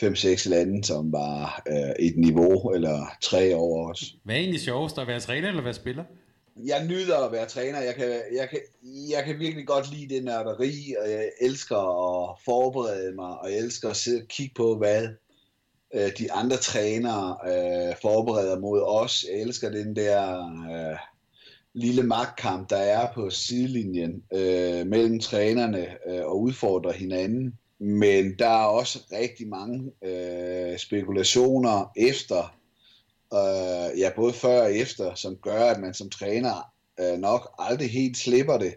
fem-seks lande, som var øh, et niveau eller tre over os. Hvad er egentlig sjovest, at være træner eller være spiller? jeg nyder at være træner. Jeg kan, jeg, kan, jeg kan virkelig godt lide det nørderi, og jeg elsker at forberede mig, og jeg elsker at sidde og kigge på, hvad øh, de andre trænere øh, forbereder mod os. Jeg elsker den der øh, lille magtkamp, der er på sidelinjen øh, mellem trænerne øh, og udfordrer hinanden. Men der er også rigtig mange øh, spekulationer efter øh, ja, både før og efter, som gør, at man som træner øh, nok aldrig helt slipper det.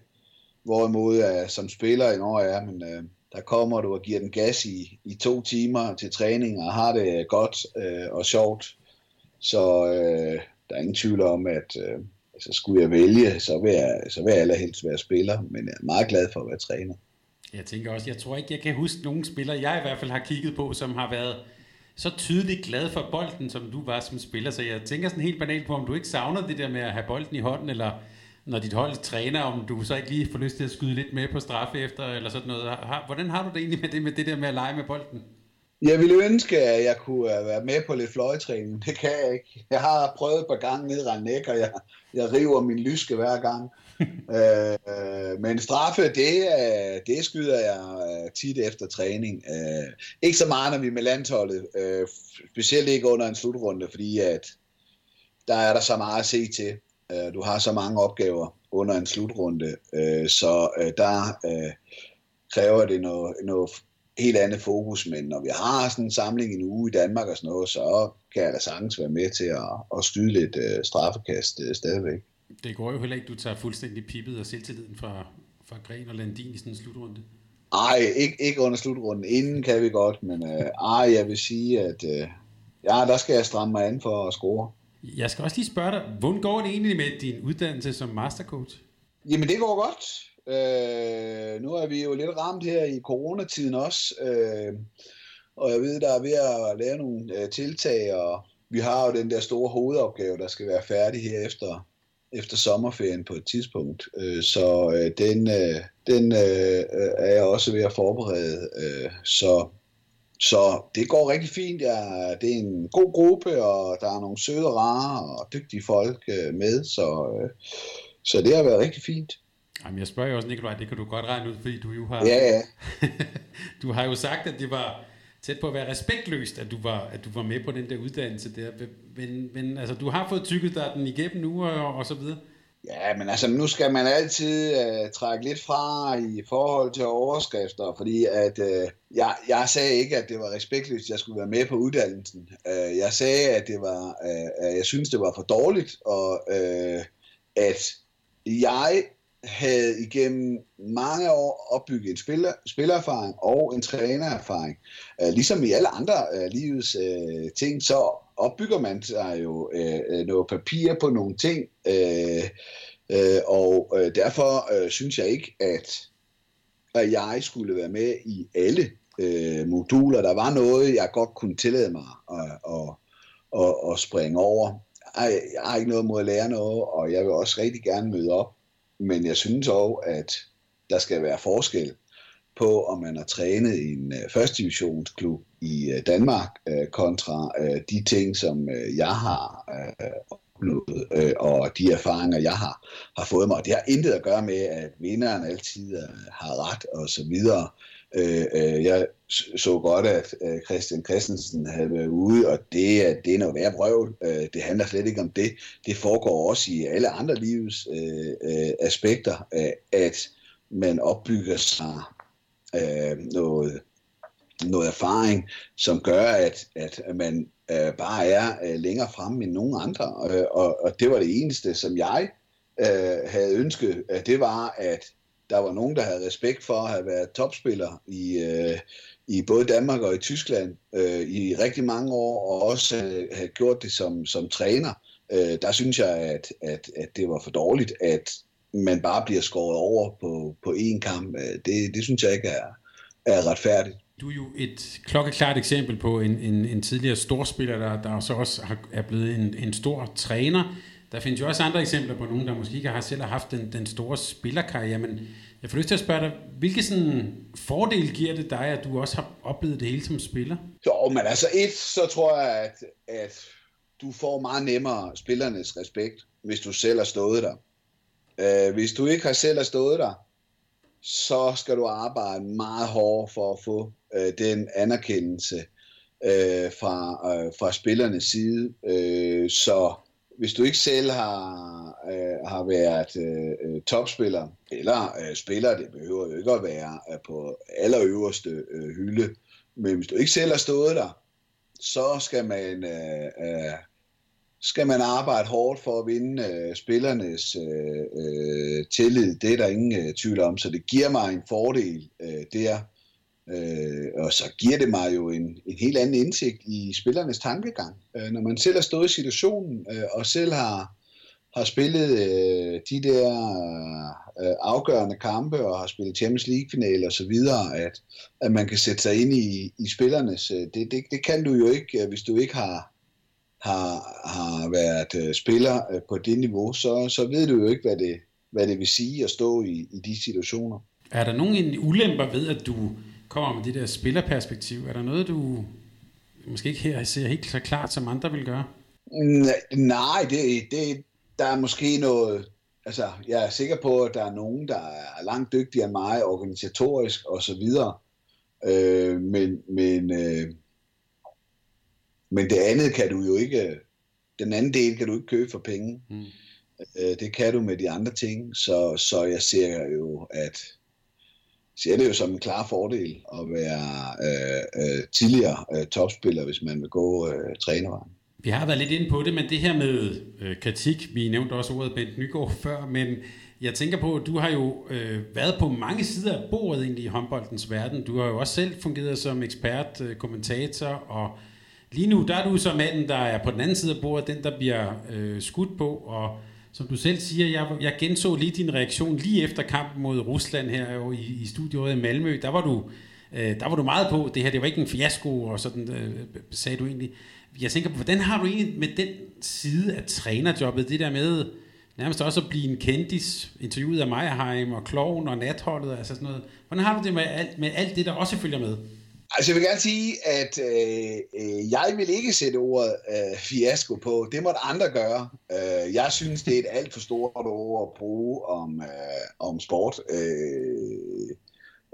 Hvorimod øh, som spiller, når ja, men øh, der kommer du og giver den gas i, i to timer til træning og har det godt øh, og sjovt. Så øh, der er ingen tvivl om, at øh, altså, skulle jeg vælge, så vil jeg, så vil jeg allerhelst være spiller, men jeg er meget glad for at være træner. Jeg tænker også, jeg tror ikke, jeg kan huske nogen spillere, jeg i hvert fald har kigget på, som har været så tydeligt glad for bolden, som du var som spiller. Så jeg tænker sådan helt banalt på, om du ikke savner det der med at have bolden i hånden, eller når dit hold træner, om du så ikke lige får lyst til at skyde lidt med på straffe efter, eller sådan noget. Har, hvordan har du det egentlig med det, med det der med at lege med bolden? Jeg ville ønske, at jeg kunne øh, være med på lidt fløjtræning. Det kan jeg ikke. Jeg har prøvet et par gange ned i og jeg, jeg river min lyske hver gang. øh, men straffe, det, det skyder jeg øh, tit efter træning. Øh, ikke så meget, når vi er med landsholdet. Øh, specielt ikke under en slutrunde, fordi at der er der så meget at se til. Øh, du har så mange opgaver under en slutrunde, øh, så øh, der øh, kræver det noget, noget helt andet fokus, men når vi har sådan en samling en uge i Danmark og sådan noget, så kan jeg da sagtens være med til at, at skyde lidt øh, straffekast øh, stadigvæk. Det går jo heller ikke, du tager fuldstændig pippet og selvtilliden fra, fra Gren og Landin i sådan en slutrunde. Nej, ikke, ikke under slutrunden. Inden kan vi godt, men øh, ej, jeg vil sige, at øh, ja, der skal jeg stramme mig an for at score. Jeg skal også lige spørge dig, hvordan går det egentlig med din uddannelse som mastercoach? Jamen, det går godt. Øh, nu er vi jo lidt ramt her i coronatiden også, øh, og jeg ved, der er ved at lave nogle øh, tiltag, og vi har jo den der store hovedopgave, der skal være færdig her efter, efter sommerferien på et tidspunkt. Øh, så øh, den, øh, den øh, er jeg også ved at forberede. Øh, så, så det går rigtig fint. Jeg, det er en god gruppe, og der er nogle søde, rare og dygtige folk øh, med, så, øh, så det har været rigtig fint. Jamen, jeg spørger jo også, Nikolaj, det kan du godt regne ud, fordi du jo har... Ja, ja. du har jo sagt, at det var tæt på at være respektløst, at du var, at du var med på den der uddannelse der. Men, men altså, du har fået tykket dig den igennem nu, og, og så videre. Ja, men altså, nu skal man altid uh, trække lidt fra i forhold til overskrifter, fordi at uh, jeg, jeg sagde ikke, at det var respektløst, at jeg skulle være med på uddannelsen. Uh, jeg sagde, at det var, uh, jeg synes, det var for dårligt, og uh, at jeg havde igennem mange år opbygget en spiller, spillererfaring og en trænererfaring. Uh, ligesom i alle andre uh, livets uh, ting, så opbygger man sig jo uh, noget papir på nogle ting, uh, uh, og uh, derfor uh, synes jeg ikke, at, at jeg skulle være med i alle uh, moduler. Der var noget, jeg godt kunne tillade mig at, at, at, at springe over. Jeg, jeg har ikke noget mod at lære noget, og jeg vil også rigtig gerne møde op men jeg synes også, at der skal være forskel på, om man har trænet i en uh, første divisionsklub i uh, Danmark, uh, kontra uh, de ting, som uh, jeg har uh, opnået, uh, og de erfaringer, jeg har, har fået mig. Det har intet at gøre med, at vinderen altid uh, har ret, og så videre. Øh, øh, jeg så godt, at øh, Christian Christensen havde været ude, og det, det er noget værd brøv. Øh, det handler slet ikke om det. Det foregår også i alle andre livs øh, øh, aspekter, øh, at man opbygger sig øh, noget, noget erfaring, som gør, at, at man øh, bare er øh, længere fremme end nogen andre. Øh, og, og det var det eneste, som jeg øh, havde ønsket, at det var, at der var nogen, der havde respekt for at have været topspiller i, øh, i både Danmark og i Tyskland øh, i rigtig mange år, og også øh, have gjort det som, som træner. Øh, der synes jeg, at, at, at det var for dårligt, at man bare bliver skåret over på, på én kamp. Øh, det, det synes jeg ikke er, er retfærdigt. Du er jo et klokkeklart eksempel på en, en, en tidligere storspiller, der, der så også har, er blevet en, en stor træner. Der findes jo også andre eksempler på nogen, der måske ikke har selv haft den, den store spillerkarriere, men jeg får lyst til at spørge dig, hvilke sådan fordele giver det dig, at du også har oplevet det hele som spiller? Jo, men altså et, så tror jeg, at, at du får meget nemmere spillernes respekt, hvis du selv har stået der. Øh, hvis du ikke har selv har stået der, så skal du arbejde meget hårdt for at få øh, den anerkendelse øh, fra, øh, fra spillernes side. Øh, så hvis du ikke selv har, øh, har været øh, topspiller, eller øh, spiller, det behøver jo ikke at være øh, på allerøverste øh, hylde, men hvis du ikke selv har stået der, så skal man, øh, øh, skal man arbejde hårdt for at vinde øh, spillernes øh, øh, tillid. Det er der ingen øh, tvivl om, så det giver mig en fordel øh, der. Øh, og så giver det mig jo en, en helt anden indsigt i spillernes tankegang. Øh, når man selv har stået i situationen, øh, og selv har, har spillet øh, de der øh, afgørende kampe, og har spillet Champions League-finaler osv., at, at man kan sætte sig ind i, i spillernes... Øh, det, det, det kan du jo ikke, øh, hvis du ikke har, har, har været øh, spiller øh, på det niveau, så, så ved du jo ikke, hvad det, hvad det vil sige at stå i, i de situationer. Er der nogen ulemper ved, at du kommer med det der spillerperspektiv. Er der noget, du måske ikke her ser helt så klart, som andre vil gøre? Nej, det, det, der er måske noget... Altså, jeg er sikker på, at der er nogen, der er langt dygtigere end mig, organisatorisk og så videre. Øh, men, men, øh, men det andet kan du jo ikke... Den anden del kan du ikke købe for penge. Mm. Øh, det kan du med de andre ting. Så, så jeg ser jo, at ser det jo som en klar fordel at være øh, øh, tidligere øh, topspiller, hvis man vil gå øh, trænervejen. Vi har været lidt inde på det, men det her med øh, kritik, vi nævnte også ordet Bent Nygaard før, men jeg tænker på, at du har jo øh, været på mange sider af bordet egentlig i håndboldens verden. Du har jo også selv fungeret som ekspert, øh, kommentator, og lige nu der er du så manden, der er på den anden side af bordet, den der bliver øh, skudt på, og som du selv siger, jeg, jeg genså lige din reaktion lige efter kampen mod Rusland her jo i, i studiet i Malmø. Der var du øh, der var du meget på, det her det var ikke en fiasko, og sådan øh, sagde du egentlig. Jeg tænker på, hvordan har du egentlig med den side af trænerjobbet, det der med nærmest også at blive en kendis, interviewet af Meyerheim og Kloven og Natholdet, altså sådan noget. Hvordan har du det med alt, med alt det, der også følger med? Altså jeg vil gerne sige, at øh, øh, jeg vil ikke sætte ordet øh, fiasko på. Det måtte andre gøre. Øh, jeg synes, det er et alt for stort ord at bruge om, øh, om sport. Øh,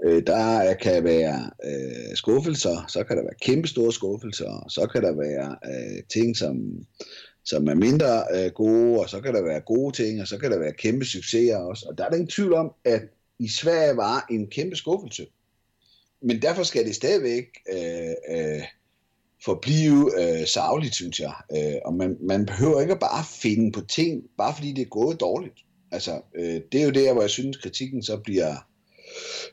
øh, der kan være øh, skuffelser, så kan der være kæmpe store skuffelser, så kan der være øh, ting, som, som er mindre øh, gode, og så kan der være gode ting, og så kan der være kæmpe succeser også. Og der er der ingen tvivl om, at i Sverige var en kæmpe skuffelse men derfor skal det stadigvæk øh, øh, forblive øh, savligt, synes jeg. Øh, og man, man behøver ikke bare finde på ting, bare fordi det er gået dårligt. Altså, øh, det er jo der, hvor jeg synes, kritikken så bliver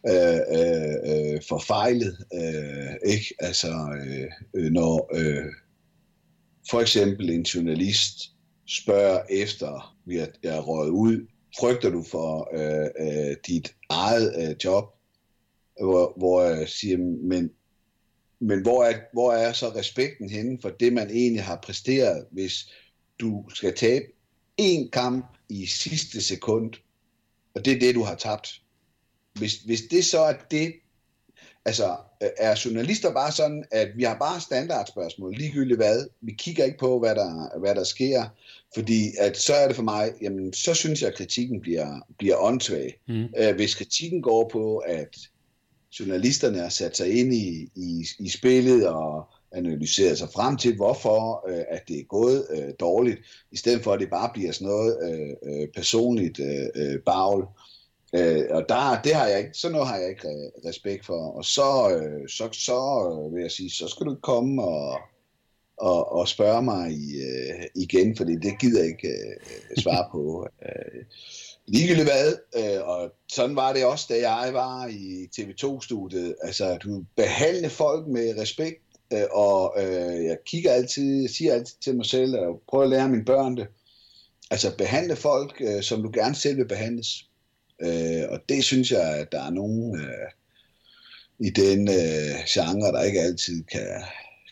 øh, øh, øh forfejlet. Øh, ikke? Altså, øh, øh, når øh, for eksempel en journalist spørger efter, vi er, er røget ud, frygter du for øh, øh, dit eget øh, job? Hvor, hvor jeg siger, men, men hvor, er, hvor er så respekten henne for det, man egentlig har præsteret, hvis du skal tabe en kamp i sidste sekund, og det er det, du har tabt. Hvis, hvis det så er det, Altså, er journalister bare sådan, at vi har bare standardspørgsmål, ligegyldigt hvad. Vi kigger ikke på, hvad der, hvad der sker, fordi at så er det for mig, jamen, så synes jeg, at kritikken bliver, bliver åndssvag. Mm. Øh, hvis kritikken går på, at journalisterne har sat sig ind i, i, i spillet og analyseret sig frem til, hvorfor øh, at det er gået øh, dårligt, i stedet for at det bare bliver sådan noget øh, øh personligt øh, øh bagl. Øh, og der, det har jeg ikke, sådan noget har jeg ikke respekt for. Og så, øh, så, så øh, vil jeg sige, så skal du komme og, og, og spørge mig i, øh, igen, fordi det gider jeg ikke øh, øh svare på. Øh, ligegyldigt hvad, øh, og sådan var det også, da jeg var i TV2-studiet. Altså, du behandler folk med respekt, øh, og øh, jeg kigger altid, siger altid til mig selv, og prøver at lære mine børn det. Altså, behandle folk, øh, som du gerne selv vil behandles. Øh, og det synes jeg, at der er nogen øh, i den øh, genre, der ikke altid kan,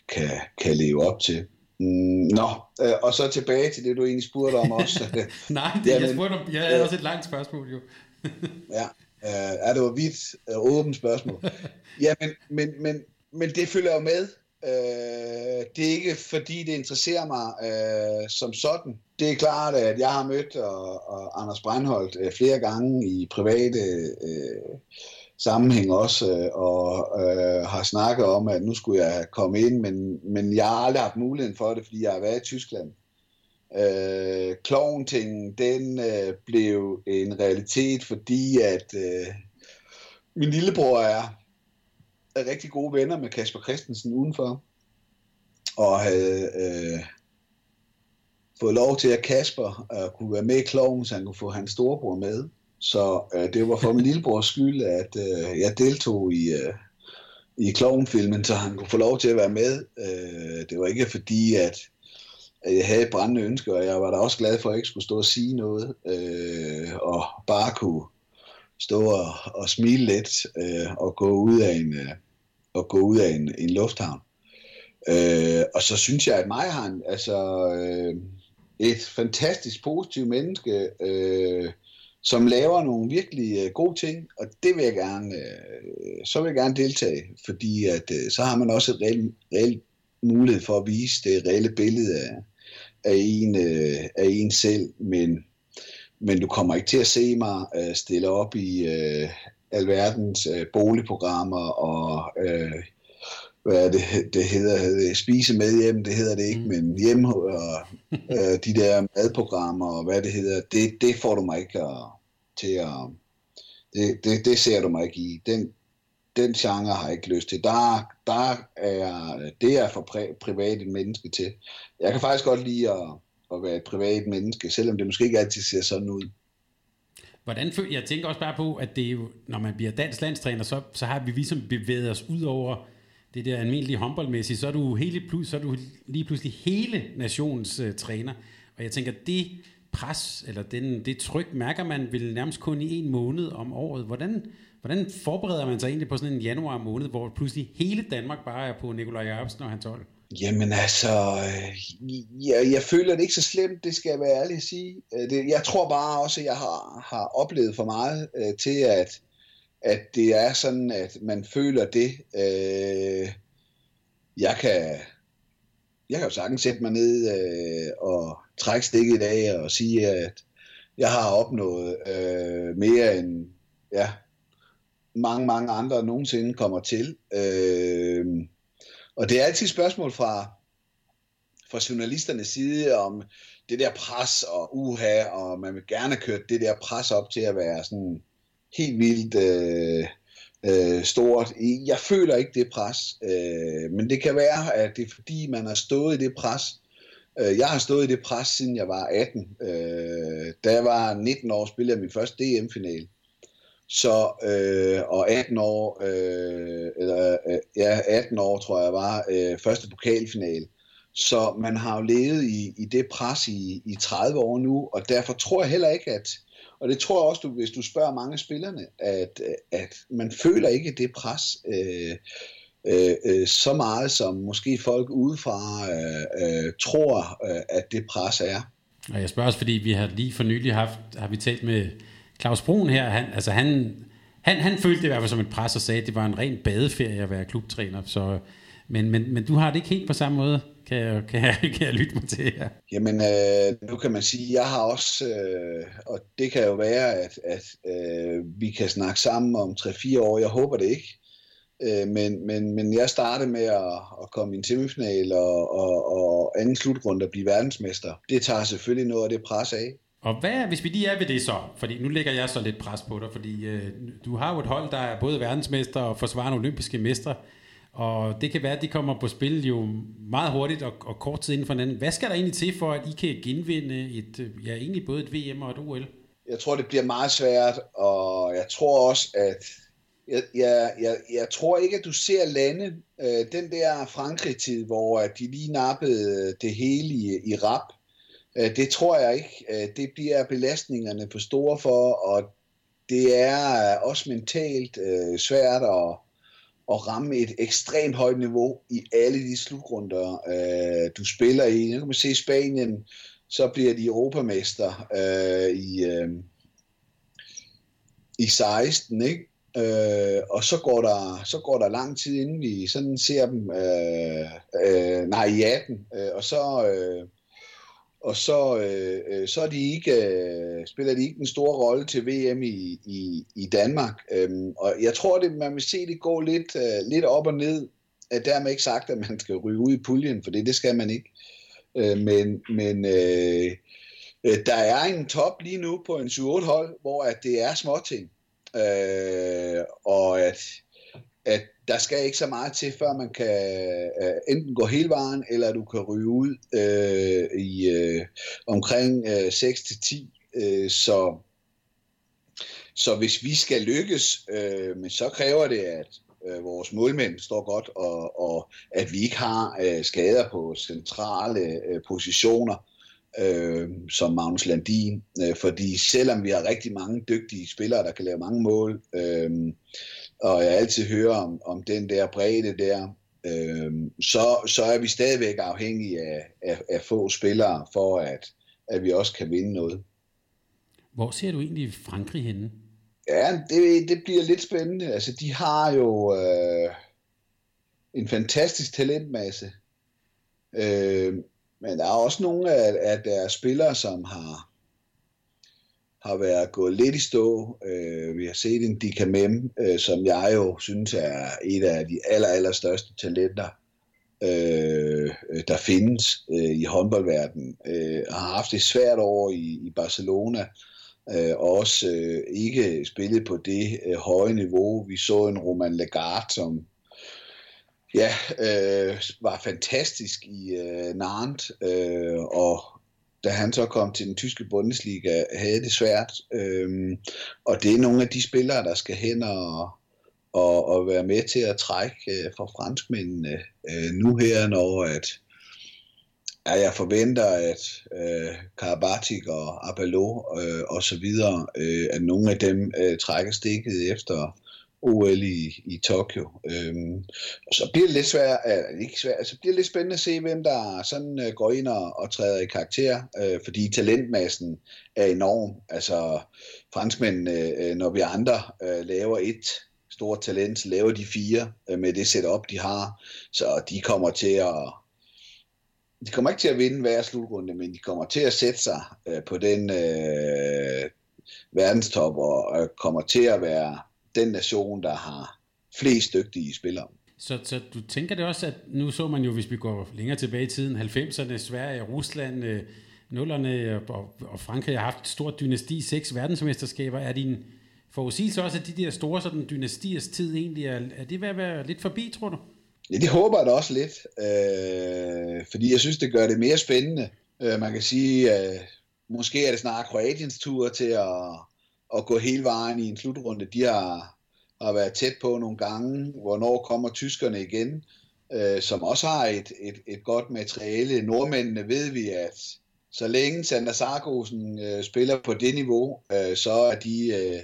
kan, kan leve op til. Mm, nå, øh, og så tilbage til det, du egentlig spurgte om også. Nej, det, Jamen, jeg spurgte om, jeg havde øh, også et langt spørgsmål jo. ja, øh, er det jo vidt øh, åbent spørgsmål. ja, men, men, men, men det følger jo med. Øh, det er ikke fordi, det interesserer mig øh, som sådan. Det er klart, at jeg har mødt og, og Anders Breinholt øh, flere gange i private øh, sammenhæng også, øh, og øh, har snakket om, at nu skulle jeg komme ind, men, men jeg har aldrig haft muligheden for det, fordi jeg har været i Tyskland. Øh, Klovntingen, den øh, blev en realitet, fordi at øh, min lillebror er, er rigtig gode venner med Kasper Christensen udenfor, og havde øh, fået lov til, at Kasper øh, kunne være med i Kloven, så han kunne få hans storebror med. Så øh, det var for min lillebrors skyld, at øh, jeg deltog i, øh, i klovnfilmen, så han kunne få lov til at være med. Øh, det var ikke fordi, at, at jeg havde brændende ønsker, og jeg var da også glad for, at jeg ikke skulle stå og sige noget, øh, og bare kunne stå og, og smile lidt øh, og gå ud af en, øh, og gå ud af en, en lufthavn. Øh, og så synes jeg, at mig har en, altså, øh, et fantastisk positivt menneske, øh, som laver nogle virkelig øh, gode ting, og det vil jeg gerne, øh, så vil jeg gerne deltage, fordi at, øh, så har man også et reelt, reelt mulighed for at vise det reelle billede af, af, en, øh, af en selv, men, men du kommer ikke til at se mig øh, stille op i øh, alverdens øh, boligprogrammer og øh, hvad er det, det hedder, spise med hjem, det hedder det ikke, mm. men hjem og øh, de der madprogrammer og hvad det hedder, det, det får du mig ikke at, til at, det, det, det ser du mig ikke i. Den, den genre har jeg ikke lyst til. Der, der er, det er for pri, privat et menneske til. Jeg kan faktisk godt lide at, at være et privat menneske, selvom det måske ikke altid ser sådan ud. Hvordan, jeg tænker også bare på, at det er jo, når man bliver dansk landstræner, så, så har vi ligesom bevæget os ud over det der almindelige håndboldmæssige, så er du, hele, så er du lige pludselig hele nationens uh, træner. Og jeg tænker, det pres, eller den, det tryk, mærker man vel nærmest kun i en måned om året. Hvordan, hvordan forbereder man sig egentlig på sådan en januar måned, hvor pludselig hele Danmark bare er på Nikolaj Jacobsen og hans hold? Jamen altså, øh, jeg, jeg føler det ikke så slemt, det skal jeg være ærlig at sige. Øh, det, jeg tror bare også, at jeg har, har oplevet for meget øh, til, at, at det er sådan, at man føler det. Øh, jeg kan jeg kan jo sagtens sætte mig ned øh, og trække stikket i dag og sige, at jeg har opnået øh, mere end ja, mange, mange andre nogensinde kommer til. Øh, og det er altid et spørgsmål fra, fra journalisternes side om det der pres og uha, og man vil gerne køre det der pres op til at være sådan helt vildt øh, øh, stort. Jeg føler ikke det pres, øh, men det kan være, at det er fordi, man har stået i det pres. Øh, jeg har stået i det pres, siden jeg var 18. Øh, da jeg var 19 år, spillede jeg min første DM-final. Så, øh, og 18 år, øh, eller, øh, ja, 18 år tror jeg var, øh, første pokalfinal. Så man har jo levet i, i det pres i, i 30 år nu, og derfor tror jeg heller ikke, at, og det tror jeg også, du, hvis du spørger mange spillerne, at, at man føler ikke det pres øh, øh, øh, så meget, som måske folk udefra øh, øh, tror, øh, at det pres er. Og jeg spørger også, fordi vi har lige for nylig haft, har vi talt med Claus Brun her, han, altså han, Han, han følte det i hvert fald som et pres og sagde, at det var en ren badeferie at være klubtræner. Så, men, men, men du har det ikke helt på samme måde, kan jeg, kan jeg, kan jeg lytte mig til her. Jamen, øh, nu kan man sige, jeg har også, øh, og det kan jo være, at, at øh, vi kan snakke sammen om 3-4 år, jeg håber det ikke. Øh, men, men, men jeg startede med at, at komme i en semifinal og, og, og anden slutrunde at blive verdensmester. Det tager selvfølgelig noget af det pres af. Og hvad, hvis vi lige er ved det så, fordi nu lægger jeg så lidt pres på dig, fordi øh, du har jo et hold, der er både verdensmester og forsvarende olympiske mestre, og det kan være, at de kommer på spil jo meget hurtigt og, og kort tid inden for hinanden. Hvad skal der egentlig til for, at I kan genvinde et, ja, egentlig både et VM og et OL? Jeg tror, det bliver meget svært, og jeg tror også, at jeg, jeg, jeg, jeg tror ikke, at du ser lande, øh, den der Frankrig-tid, hvor de lige nappede det hele i, i rap, øh, det tror jeg ikke. Øh, det bliver belastningerne for store for, og det er også mentalt øh, svært at, at ramme et ekstremt højt niveau i alle de slutrunder, øh, du spiller i. Nu kan man se Spanien, så bliver de europamester øh, i, øh, i 16, ikke? Øh, og så går, der, så går der lang tid, inden vi sådan ser dem, øh, øh, nej i 18, øh, og så, øh, og så, øh, øh, så er de ikke, øh, spiller de ikke en stor rolle til VM i, i, i Danmark. Øhm, og jeg tror, det, man vil se det gå lidt, øh, lidt op og ned. Er dermed ikke sagt, at man skal ryge ud i puljen, for det, det skal man ikke. Øh, men men øh, øh der er en top lige nu på en 7-8 hold, hvor at det er småting. Øh, og at, at der skal ikke så meget til, før man kan øh, enten gå hele vejen, eller du kan ryge ud øh, i øh, omkring øh, 6-10. Øh, så, så hvis vi skal lykkes, øh, men så kræver det, at øh, vores målmænd står godt, og, og at vi ikke har øh, skader på centrale øh, positioner øh, som Magnus Landin, øh, fordi selvom vi har rigtig mange dygtige spillere, der kan lave mange mål, øh, og jeg altid hører om, om den der bredde der, øh, så, så er vi stadigvæk afhængige af, af, af få spillere, for at, at vi også kan vinde noget. Hvor ser du egentlig Frankrig henne? Ja, det, det bliver lidt spændende. Altså, de har jo øh, en fantastisk talentmasse. Øh, men der er også nogle af, af deres spillere, som har, har været gået lidt i stå. Øh, vi har set en Dikamem, øh, som jeg jo synes er et af de aller, aller største talenter, øh, der findes øh, i håndboldverdenen. Øh, har haft det svært over i, i Barcelona, øh, og også øh, ikke spillet på det øh, høje niveau. Vi så en Roman Legard, som ja, øh, var fantastisk i øh, Nantes, øh, og da han så kom til den tyske Bundesliga, havde det svært. Øhm, og det er nogle af de spillere, der skal hen og, og, og være med til at trække øh, for franskmændene øh, nu her, når at, ja, jeg forventer, at øh, Karabatic og Abalo øh, og så videre, øh, at nogle af dem øh, trækker stikket efter OL i, i Tokyo. Øhm, og så bliver det lidt svært, øh, ikke svært, altså bliver det lidt spændende at se, hvem der sådan øh, går ind og, og træder i karakter, øh, fordi talentmassen er enorm. Altså franskmændene, øh, øh, når vi andre øh, laver et stort talent, så laver de fire øh, med det setup, de har, så de kommer til at de kommer ikke til at vinde hver slutrunde, men de kommer til at sætte sig øh, på den øh, verdenstop og øh, kommer til at være den nation, der har flest dygtige spillere. Så, så du tænker det også, at nu så man jo, hvis vi går længere tilbage i tiden, 90'erne, Sverige, Rusland, øh, nullerne og, og Frankrig har haft et stort dynasti, seks verdensmesterskaber. Er din forudsigelse også, at de der store sådan, dynastiers tid egentlig er, er det ved at være lidt forbi, tror du? Ja, det håber jeg da også lidt, øh, fordi jeg synes, det gør det mere spændende. Øh, man kan sige, øh, måske er det snart Kroatiens tur til at, at gå hele vejen i en slutrunde. De har, har været tæt på nogle gange. Hvornår kommer tyskerne igen, øh, som også har et, et, et godt materiale. Nordmændene ved vi, at så længe Sander Sargosen øh, spiller på det niveau, øh, så er de øh,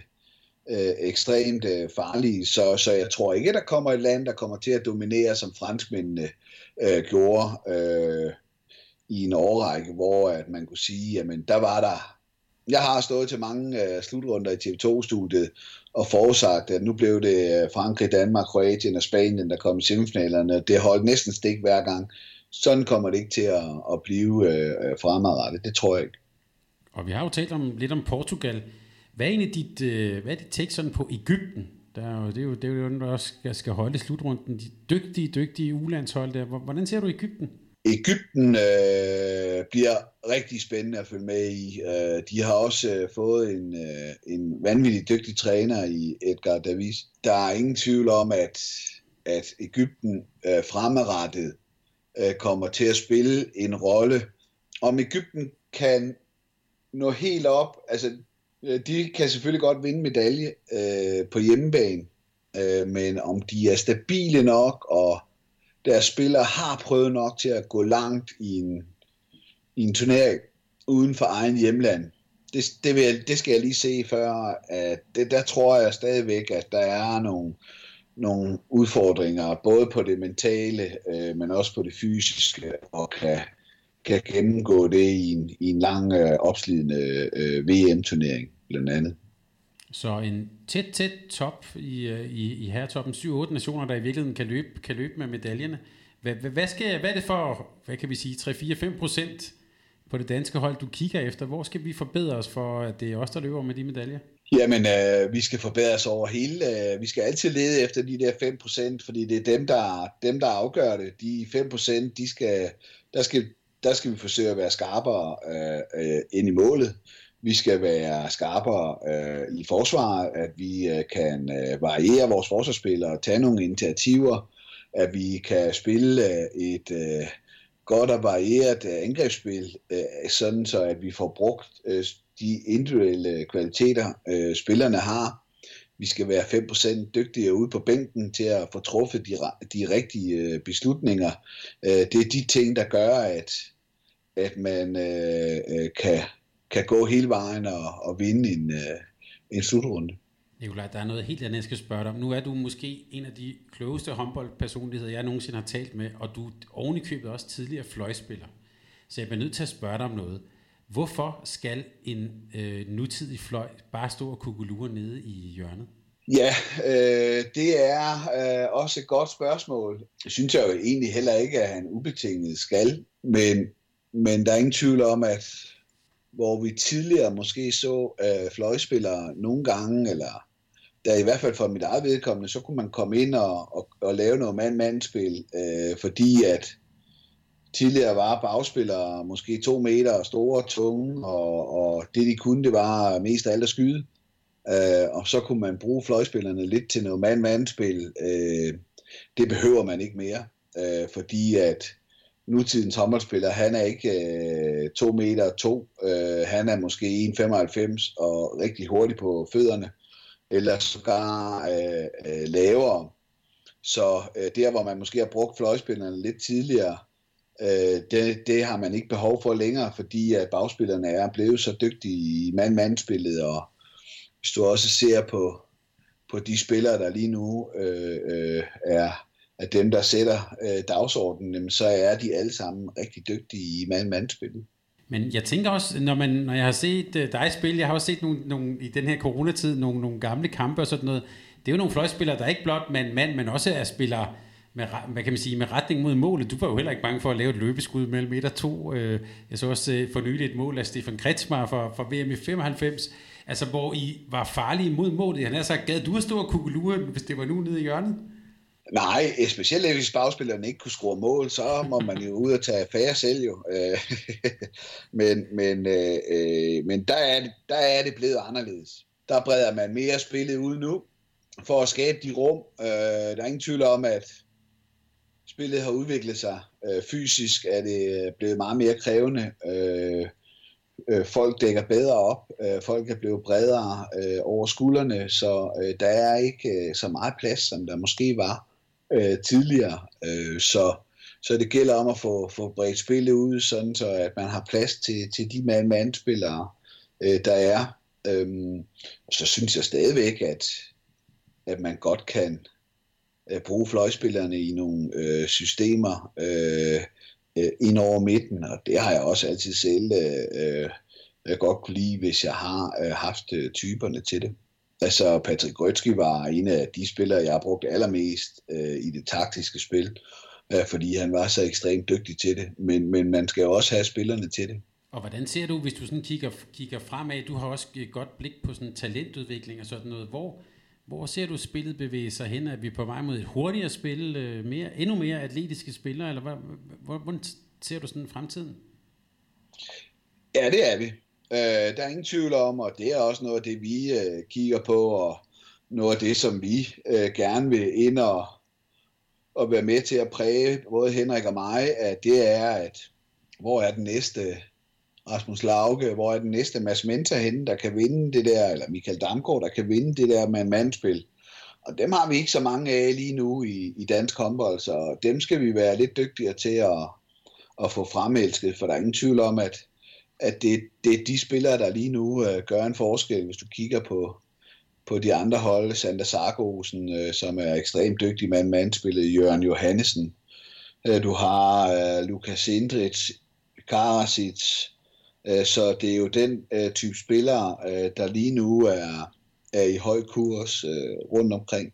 øh, ekstremt øh, farlige. Så, så jeg tror ikke, at der kommer et land, der kommer til at dominere, som franskmændene øh, gjorde øh, i en årrække, hvor at man kunne sige, jamen der var der jeg har stået til mange øh, slutrunder i TV2-studiet og forudsagt, at nu blev det øh, Frankrig, Danmark, Kroatien og Spanien, der kom i semifinalerne. Det holdt næsten stik hver gang. Sådan kommer det ikke til at, at blive øh, øh, fremadrettet. Det tror jeg ikke. Og vi har jo talt om, lidt om Portugal. Hvad er egentlig dit, øh, hvad er dit take sådan på Ægypten? Der er jo, det, er jo, det er jo den, der også skal, skal holde slutrunden. De dygtige, dygtige ulandshold der. Hvordan ser du Ægypten? Ægypten øh, bliver rigtig spændende at følge med i. Øh, de har også øh, fået en, øh, en vanvittig dygtig træner i Edgar Davis. Der er ingen tvivl om, at, at Ægypten øh, fremadrettet øh, kommer til at spille en rolle. Om Ægypten kan nå helt op, altså øh, de kan selvfølgelig godt vinde medalje øh, på hjemmebane, øh, men om de er stabile nok og deres spillere har prøvet nok til at gå langt i en, i en turnering uden for egen hjemland. Det, det, vil jeg, det skal jeg lige se før, at det, der tror jeg stadigvæk, at der er nogle, nogle udfordringer, både på det mentale, øh, men også på det fysiske, og kan, kan gennemgå det i en, i en lang øh, opslidende øh, VM-turnering, blandt andet. Så en tæt, tæt top i, øh, i, i herretoppen. 7-8 nationer, der i virkeligheden kan løbe, kan løbe med medaljerne. Hvad, hvad, skal, hvad er det for, hvad kan vi sige, 3-4-5 procent på det danske hold, du kigger efter? Hvor skal vi forbedre os for, at det er os, der løber med de medaljer? Jamen, øh, vi skal forbedre os over hele. Øh, vi skal altid lede efter de der 5%, fordi det er dem, der, dem, der afgør det. De 5%, de skal, der, skal, der skal vi forsøge at være skarpere øh, øh, ind i målet vi skal være skarpere øh, i forsvaret, at vi øh, kan øh, variere vores forsvarsspillere og tage nogle initiativer, at vi kan spille øh, et øh, godt og varieret øh, angrebsspil, øh, sådan så at vi får brugt øh, de individuelle kvaliteter, øh, spillerne har. Vi skal være 5% dygtigere ude på bænken til at få truffet de, de rigtige øh, beslutninger. Øh, det er de ting, der gør, at, at man øh, øh kan kan gå hele vejen og, og vinde en, øh, en slutrunde. Nikolaj, der er noget helt andet, jeg skal spørge dig om. Nu er du måske en af de klogeste håndboldpersonligheder, jeg nogensinde har talt med, og du er oven i købet også tidligere fløjspiller. Så jeg bliver nødt til at spørge dig om noget. Hvorfor skal en øh, nutidig fløj bare stå og kukulure nede i hjørnet? Ja, øh, det er øh, også et godt spørgsmål. Det synes jeg jo egentlig heller ikke, at han ubetinget skal, men, men der er ingen tvivl om, at hvor vi tidligere måske så øh, fløjspillere nogle gange, eller der i hvert fald for mit eget vedkommende, så kunne man komme ind og, og, og lave noget mand-mand-spil, øh, fordi at tidligere var bagspillere måske to meter store, tunge, og, og det de kunne, det var mest af alt at skyde. Øh, og så kunne man bruge fløjspillerne lidt til noget mand-mand-spil. Øh, det behøver man ikke mere, øh, fordi at nutidens håndboldspiller, han er ikke øh, 2 meter 2, øh, han er måske 1,95 og rigtig hurtig på fødderne, eller sågar øh, øh, lavere. Så øh, der, hvor man måske har brugt fløjspillerne lidt tidligere, øh, det, det har man ikke behov for længere, fordi at bagspillerne er blevet så dygtige i mand-mand-spillet, og hvis du også ser på, på de spillere, der lige nu øh, øh, er af dem, der sætter øh, dagsordenen, så er de alle sammen rigtig dygtige i mand-mand-spillet. Men jeg tænker også, når, man, når jeg har set øh, dig spille, jeg har også set nogle, nogle, i den her coronatid nogle, nogle gamle kampe og sådan noget, det er jo nogle fløjspillere, der er ikke blot mand-mand, men også er spillere med, hvad kan man sige, med retning mod målet. Du var jo heller ikke bange for at lave et løbeskud mellem 1 og 2. Øh, jeg så også øh, for nylig et mål af Stefan Kretschmar for, for VM i 95, altså hvor I var farlige mod målet. Han har sagt, gad du at stå og kugelure, hvis det var nu nede i hjørnet? Nej, specielt hvis bagspillerne ikke kunne score mål, så må man jo ud og tage affære selv jo. Øh, men men, øh, øh, men der, er det, der er det blevet anderledes. Der breder man mere spillet ud nu, for at skabe de rum. Øh, der er ingen tvivl om, at spillet har udviklet sig. Fysisk er det blevet meget mere krævende. Folk dækker bedre op. Folk er blevet bredere over skuldrene, så der er ikke så meget plads, som der måske var øh, tidligere. Øh, så, så det gælder om at få, få bredt spillet ud, sådan så at man har plads til, til de mand-mand-spillere, øh, der er. Øhm, så synes jeg stadigvæk, at, at man godt kan øh, bruge fløjspillerne i nogle øh, systemer øh, øh, ind over midten, og det har jeg også altid selv øh, jeg godt kunne lide, hvis jeg har øh, haft øh, typerne til det. Altså Patrick Grøtski var en af de spillere, jeg har brugt allermest øh, i det taktiske spil, øh, fordi han var så ekstremt dygtig til det. Men, men man skal jo også have spillerne til det. Og hvordan ser du, hvis du sådan kigger, kigger fremad, du har også et godt blik på sådan talentudvikling og sådan noget, hvor, hvor ser du spillet bevæge sig hen? Er vi på vej mod et hurtigere spil, øh, mere, endnu mere atletiske spillere, eller hvad, hvordan ser du sådan fremtiden? Ja, det er vi. Øh, der er ingen tvivl om, og det er også noget af det, vi øh, kigger på, og noget af det, som vi øh, gerne vil ind og, og være med til at præge både Henrik og mig, at det er, at hvor er den næste Rasmus Lauke, hvor er den næste Mads Menta henne, der kan vinde det der, eller Michael Damgaard, der kan vinde det der med en mandspil. Og dem har vi ikke så mange af lige nu i, i dansk håndbold, så dem skal vi være lidt dygtigere til at, at få fremelsket, for der er ingen tvivl om, at, at det, det er de spillere, der lige nu øh, gør en forskel, hvis du kigger på, på de andre hold, Sander Sargosen, øh, som er ekstremt dygtig mand mandspillet, Jørgen Johannesen, øh, du har øh, Lukas Indrich, Karasic, øh, så det er jo den øh, type spillere, øh, der lige nu er, er i høj kurs øh, rundt omkring.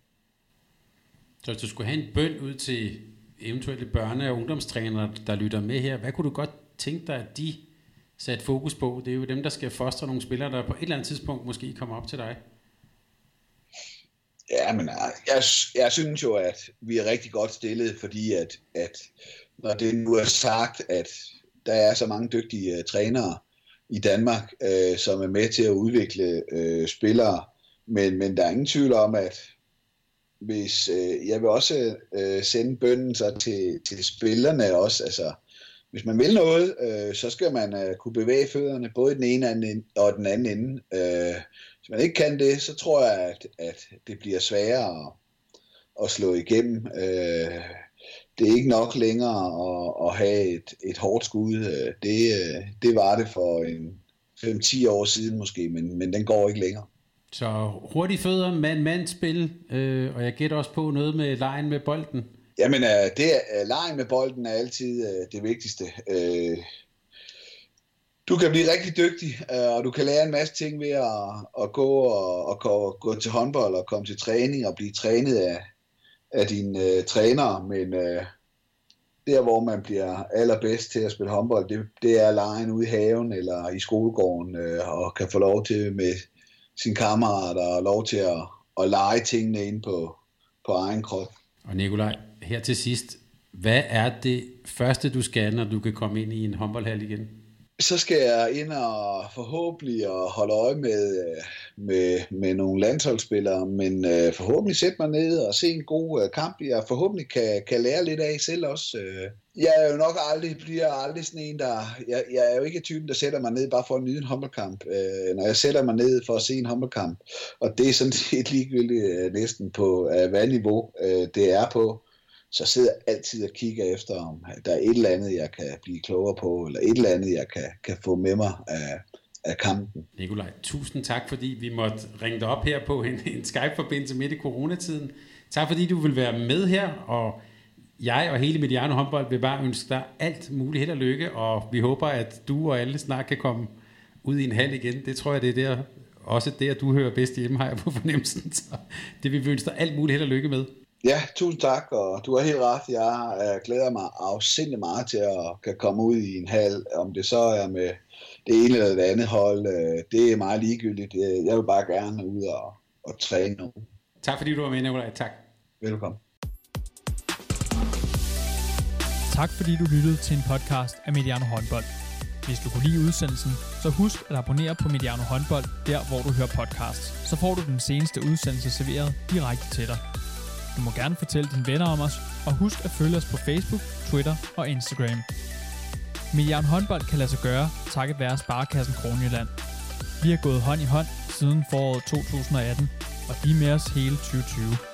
Så hvis du skulle have en bøn ud til eventuelle børne- og ungdomstrænere, der lytter med her, hvad kunne du godt tænke dig, at de sat fokus på. Det er jo dem, der skal fostre nogle spillere, der på et eller andet tidspunkt måske kommer op til dig. Ja, men øh, jeg, jeg synes jo, at vi er rigtig godt stillet, fordi at, at når det nu er sagt, at der er så mange dygtige uh, trænere i Danmark, uh, som er med til at udvikle uh, spillere, men, men der er ingen tvivl om, at hvis uh, jeg vil også uh, sende bønden så til, til spillerne også, altså hvis man vil noget, øh, så skal man øh, kunne bevæge fødderne både i den ene ende og den anden ende. Øh, hvis man ikke kan det, så tror jeg, at, at det bliver sværere at, at slå igennem. Øh, det er ikke nok længere at, at have et, et hårdt skud. Øh, det, øh, det var det for en 5-10 år siden måske, men, men den går ikke længere. Så hurtige fødder, mand-mand-spil, øh, og jeg gætter også på noget med lejen med bolden. Jamen, øh, det er, øh, lejen med bolden er altid øh, det vigtigste. Øh, du kan blive rigtig dygtig, øh, og du kan lære en masse ting ved at, at gå og, og gå, gå til håndbold og komme til træning og blive trænet af, af dine øh, trænere, men øh, der, hvor man bliver allerbedst til at spille håndbold, det, det er lejen ude i haven eller i skolegården, øh, og kan få lov til med sine kammerater og lege til at, at lege tingene ind på, på egen krop. Og Nikolaj, her til sidst, hvad er det første, du skal, når du kan komme ind i en håndboldhal igen? Så skal jeg ind og forhåbentlig og holde øje med, øh, med, med nogle landsholdsspillere, men øh, forhåbentlig sætte mig ned og se en god øh, kamp, jeg forhåbentlig kan, kan lære lidt af selv også. Øh. jeg er jo nok aldrig, bliver aldrig sådan en, der... Jeg, jeg er jo ikke typen, der sætter mig ned bare for at nyde en håndboldkamp. Øh, når jeg sætter mig ned for at se en håndboldkamp, og det er sådan set ligegyldigt øh, næsten på øh, hvad niveau øh, det er på, så sidder jeg altid og kigger efter, om der er et eller andet, jeg kan blive klogere på, eller et eller andet, jeg kan, kan få med mig af, af kampen. Nikolaj, tusind tak, fordi vi måtte ringe dig op her på en, en Skype-forbindelse midt i coronatiden. Tak fordi du vil være med her, og jeg og hele Mediano håndbold vil bare ønske dig alt muligt held og lykke, og vi håber, at du og alle snart kan komme ud i en hal igen. Det tror jeg, det er der, også der, du hører bedst hjemme, har jeg på fornemmelsen. Så det vil vi ønske dig alt muligt held og lykke med. Ja, tusind tak, og du har helt ret. Jeg uh, glæder mig afsindelig meget til at kan komme ud i en hal, om det så er med det ene eller det andet hold. Uh, det er meget ligegyldigt. Jeg vil bare gerne ud og, og træne nu. Tak fordi du var med, Nicolaj. Tak. Velkommen. Tak fordi du lyttede til en podcast af Mediano Håndbold. Hvis du kunne lide udsendelsen, så husk at abonnere på Mediano Håndbold, der hvor du hører podcasts. Så får du den seneste udsendelse serveret direkte til dig. Du må gerne fortælle dine venner om os, og husk at følge os på Facebook, Twitter og Instagram. Milliard håndbold kan lade sig gøre, takket være Sparkassen Kronjylland. Vi har gået hånd i hånd siden foråret 2018, og de er med os hele 2020.